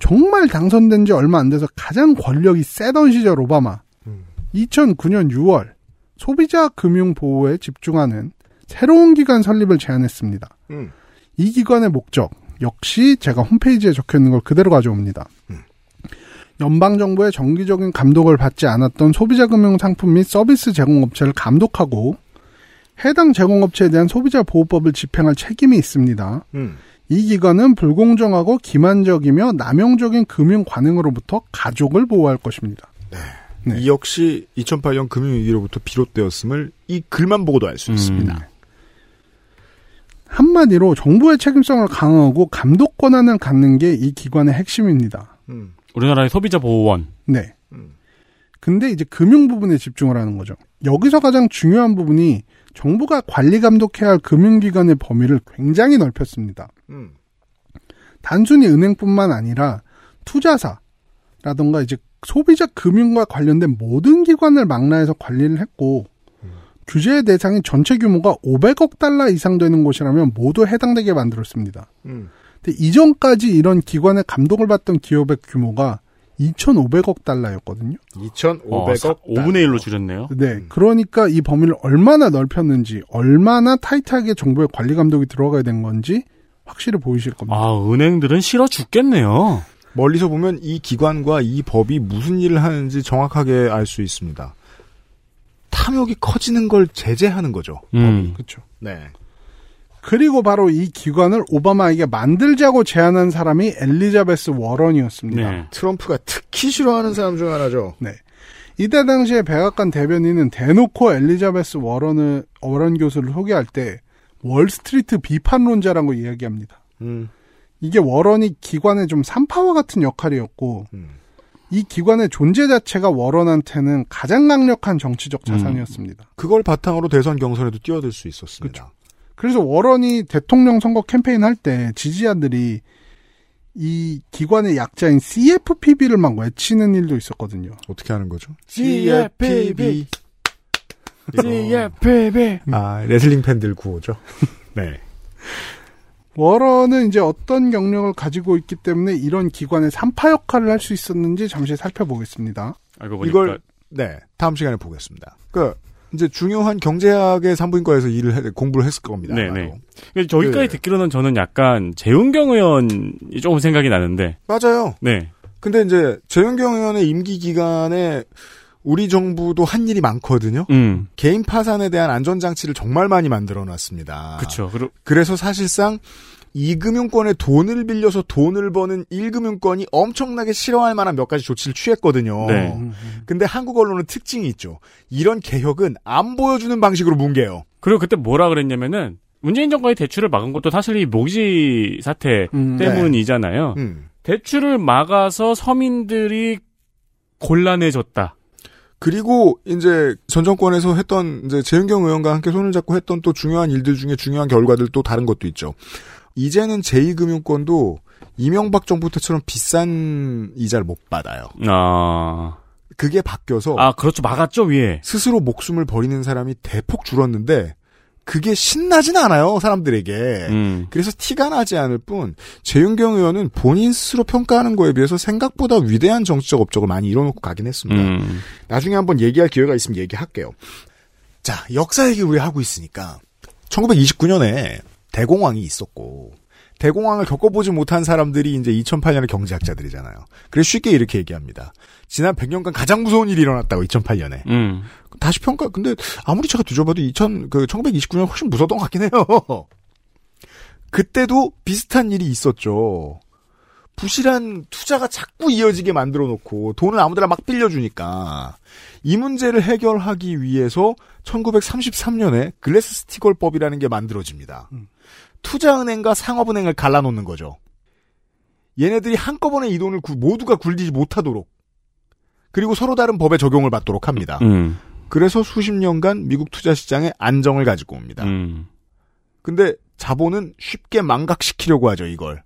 정말 당선된 지 얼마 안 돼서 가장 권력이 세던 시절 오바마. 음. 2009년 6월 소비자 금융 보호에 집중하는 새로운 기관 설립을 제안했습니다. 음. 이 기관의 목적 역시 제가 홈페이지에 적혀 있는 걸 그대로 가져옵니다. 음. 연방 정부의 정기적인 감독을 받지 않았던 소비자 금융 상품 및 서비스 제공업체를 감독하고 해당 제공업체에 대한 소비자 보호법을 집행할 책임이 있습니다. 음. 이 기관은 불공정하고 기만적이며 남용적인 금융 관행으로부터 가족을 보호할 것입니다. 네. 이 역시 2008년 금융위기로부터 비롯되었음을 이 글만 보고도 알수 음. 있습니다. 한마디로 정부의 책임성을 강화하고 감독 권한을 갖는 게 이 기관의 핵심입니다. 음. 우리나라의 소비자 보호원. 네. 음. 근데 이제 금융 부분에 집중을 하는 거죠. 여기서 가장 중요한 부분이 정부가 관리 감독해야 할 금융기관의 범위를 굉장히 넓혔습니다. 음. 단순히 은행뿐만 아니라 투자사라던가 이제 소비자 금융과 관련된 모든 기관을 망라해서 관리를 했고 규제의 대상이 전체 규모가 500억 달러 이상 되는 곳이라면 모두 해당되게 만들었습니다. 음. 근데 이전까지 이런 기관의 감독을 받던 기업의 규모가 2,500억 달러였거든요. 2,500억. 어, 사- 5분의 1로 줄였네요. 네, 그러니까 이 범위를 얼마나 넓혔는지, 얼마나 타이트하게 정부의 관리 감독이 들어가야 된 건지 확실히 보이실 겁니다. 아, 은행들은 싫어 죽겠네요. 멀리서 보면 이 기관과 이 법이 무슨 일을 하는지 정확하게 알 수 있습니다. 탐욕이 커지는 걸 제재하는 거죠. 음. 그렇죠. 네. 그리고 바로 이 기관을 오바마에게 만들자고 제안한 사람이 엘리자베스 워런이었습니다. 네. 트럼프가 특히 싫어하는 사람 중 하나죠. 네. 이때 당시에 백악관 대변인은 대놓고 엘리자베스 워런을 워런 교수를 소개할 때 월스트리트 비판론자라고 이야기합니다. 음. 이게 워런이 기관의 좀 산파와 같은 역할이었고 음. 이 기관의 존재 자체가 워런한테는 가장 강력한 정치적 자산이었습니다. 그걸 바탕으로 대선 경선에도 뛰어들 수 있었습니다. 그 래서 워런이 대통령 선거 캠페인 할 때 지지자들이 이 기관의 약자인 CFPB를 막 외치는 일도 있었거든요. 어떻게 하는 거죠? CFPB. CFPB. 아, 레슬링 팬들 구호죠. 네. 워런은 이제 어떤 경력을 가지고 있기 때문에 이런 기관의 산파 역할을 할 수 있었는지 잠시 살펴보겠습니다. 알고 보니까 이걸- 네, 다음 시간에 보겠습니다. 그 이제 중요한 경제학의 산부인과에서 일을 해, 공부를 했을 겁니다. 네네. 저기까지 네. 듣기로는 저는 약간 재은경 의원이 조금 생각이 나는데. 맞아요. 네. 근데 이제 재현경 의원의 임기 기간에 우리 정부도 한 일이 많거든요. 음. 개인 파산에 대한 안전장치를 정말 많이 만들어 놨습니다. 그쵸. 그리고 그래서 사실상 이금융권에 돈을 빌려서 돈을 버는 1금융권이 엄청나게 싫어할 만한 몇 가지 조치를 취했거든요. 네. 근데 한국 언론은 특징이 있죠. 이런 개혁은 안 보여주는 방식으로 뭉개요. 그리고 그때 뭐라 그랬냐면은 문재인 정권이 대출을 막은 것도 사실 이 모기지 사태 음. 때문이잖아요. 음. 대출을 막아서 서민들이 곤란해졌다. 그리고 이제 전 정권에서 했던 이제 재은경 의원과 함께 손을 잡고 했던 또 중요한 일들 중에 중요한 결과들 또 다른 것도 있죠. 이제는 제2금융권도 이명박 정부 때처럼 비싼 이자를 못 받아요. 아, 그게 바뀌어서 아 그렇죠. 막았죠 위에. 스스로 목숨을 버리는 사람이 대폭 줄었는데 그게 신나진 않아요 사람들에게. 음. 그래서 티가 나지 않을 뿐 재윤경 의원은 본인 스스로 평가하는 거에 비해서 생각보다 위대한 정치적 업적을 많이 이뤄놓고 가긴 했습니다. 음. 나중에 한번 얘기할 기회가 있으면 얘기할게요. 자 역사 얘기를 우리 하고 있으니까 1929년에 대공황이 있었고 대공황을 겪어보지 못한 사람들이 이제 2008년의 경제학자들이잖아요. 그래서 쉽게 이렇게 얘기합니다. 지난 100년간 가장 무서운 일이 일어났다고 2008년에. 음. 다시 평가, 근데 아무리 제가 뒤져봐도 2000, 그 1929년 훨씬 무서웠던 것 같긴 해요. 그때도 비슷한 일이 있었죠. 부실한 투자가 자꾸 이어지게 만들어 놓고 돈을 아무데나 막 빌려주니까 이 문제를 해결하기 위해서 1933년에 글래스 스티걸법이라는 게 만들어집니다. 투자은행과 상업은행을 갈라놓는 거죠. 얘네들이 한꺼번에 이 돈을 구- 모두가 굴리지 못하도록 그리고 서로 다른 법의 적용을 받도록 합니다. 음. 그래서 수십 년간 미국 투자 시장에 안정을 가지고 옵니다. 음. 근데 자본은 쉽게 망각시키려고 하죠, 이걸.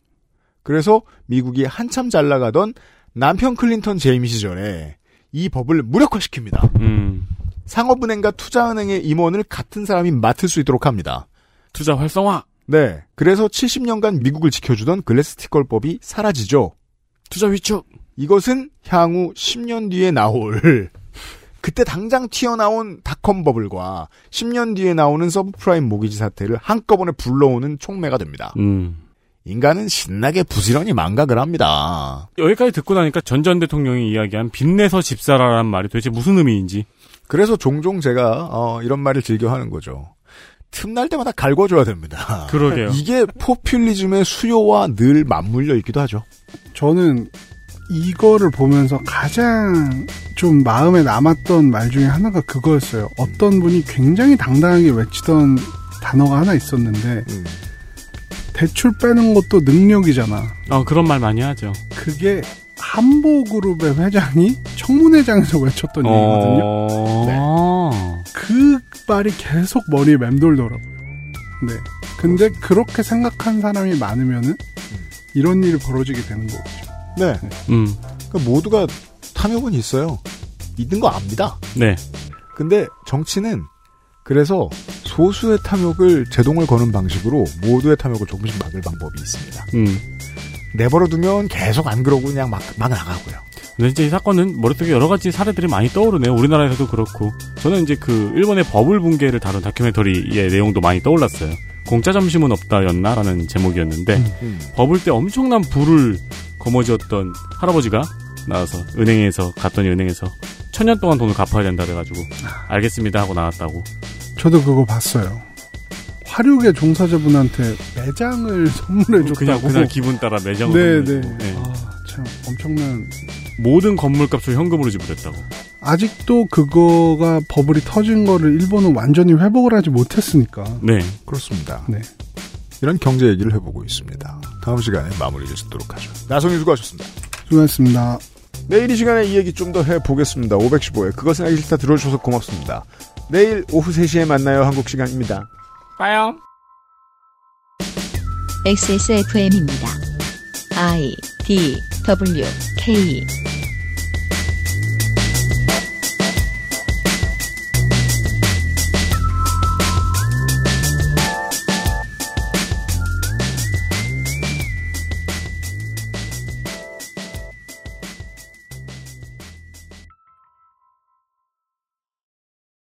그래서 미국이 한참 잘 나가던 남편 클린턴 재임 시절에 이 법을 무력화시킵니다. 음. 상업은행과 투자은행의 임원을 같은 사람이 맡을 수 있도록 합니다. 투자 활성화. 네. 그래서 70년간 미국을 지켜주던 글래스티컬법이 사라지죠. 투자 위축. 이것은 향후 10년 뒤에 나올 그때 당장 튀어나온 닷컴 버블과 10년 뒤에 나오는 서브프라임 모기지 사태를 한꺼번에 불러오는 촉매가 됩니다. 음. 인간은 신나게 부지런히 망각을 합니다. 여기까지 듣고 나니까 전 전 대통령이 이야기한 빚내서 집사라라는 말이 도대체 무슨 의미인지. 그래서 종종 제가 어, 이런 말을 즐겨 하는 거죠. 틈날 때마다 갈궈줘야 됩니다. 그러게요. 이게 포퓰리즘의 수요와 늘 맞물려 있기도 하죠. 저는 이거를 보면서 가장 좀 마음에 남았던 말 중에 하나가 그거였어요. 어떤 분이 굉장히 당당하게 외치던 단어가 하나 있었는데 음. 대출 빼는 것도 능력이잖아. 어, 그런 말 많이 하죠. 그게 한보그룹의 회장이 청문회장에서 외쳤던 얘기거든요. 어... 그 말이 계속 머리에 맴돌더라고요. 네. 근데 그렇게 생각한 사람이 많으면은 이런 일이 벌어지게 되는 거겠죠. 네. 음. 그러니까 모두가 탐욕은 있어요. 있는 거 압니다. 네. 근데 정치는 그래서 소수의 탐욕을 제동을 거는 방식으로 모두의 탐욕을 조금씩 막을 방법이 있습니다. 음. 내버려두면 계속 안 그러고 그냥 막, 막 나가고요. 근데 이제 이 사건은 머릿속에 여러 가지 사례들이 많이 떠오르네요. 우리나라에서도 그렇고. 저는 이제 그 일본의 버블 붕괴를 다룬 다큐멘터리의 내용도 많이 떠올랐어요. 공짜 점심은 없다였나라는 제목이었는데 음. 버블 때 엄청난 부를 거머쥐었던 할아버지가 나와서 은행에서 갔더니 은행에서 천년 동안 돈을 갚아야 된다 그래가지고 알겠습니다 하고 나왔다고. 저도 그거 봤어요. 화력의 종사자분한테 매장을 선물해줬다고. 그냥 그날 기분 따라 매장을 네네. 네. 아, 참 엄청난. 모든 건물값을 현금으로 지불했다고. 아직도 그거가 버블이 터진 거를 일본은 완전히 회복을 하지 못했으니까. 네. 그렇습니다. 네. 이런 경제 얘기를 해보고 있습니다. 다음 시간에 마무리 짓도록 하죠. 나성희 수고하셨습니다. 수고하셨습니다. 내일 이 시간에 이 얘기 좀 더 해보겠습니다. 515회 그것은 알기 싫다 들어주셔서 고맙습니다. 내일 오후 3시에 만나요. 한국 시간입니다. 빠염. XSFM입니다. I D W K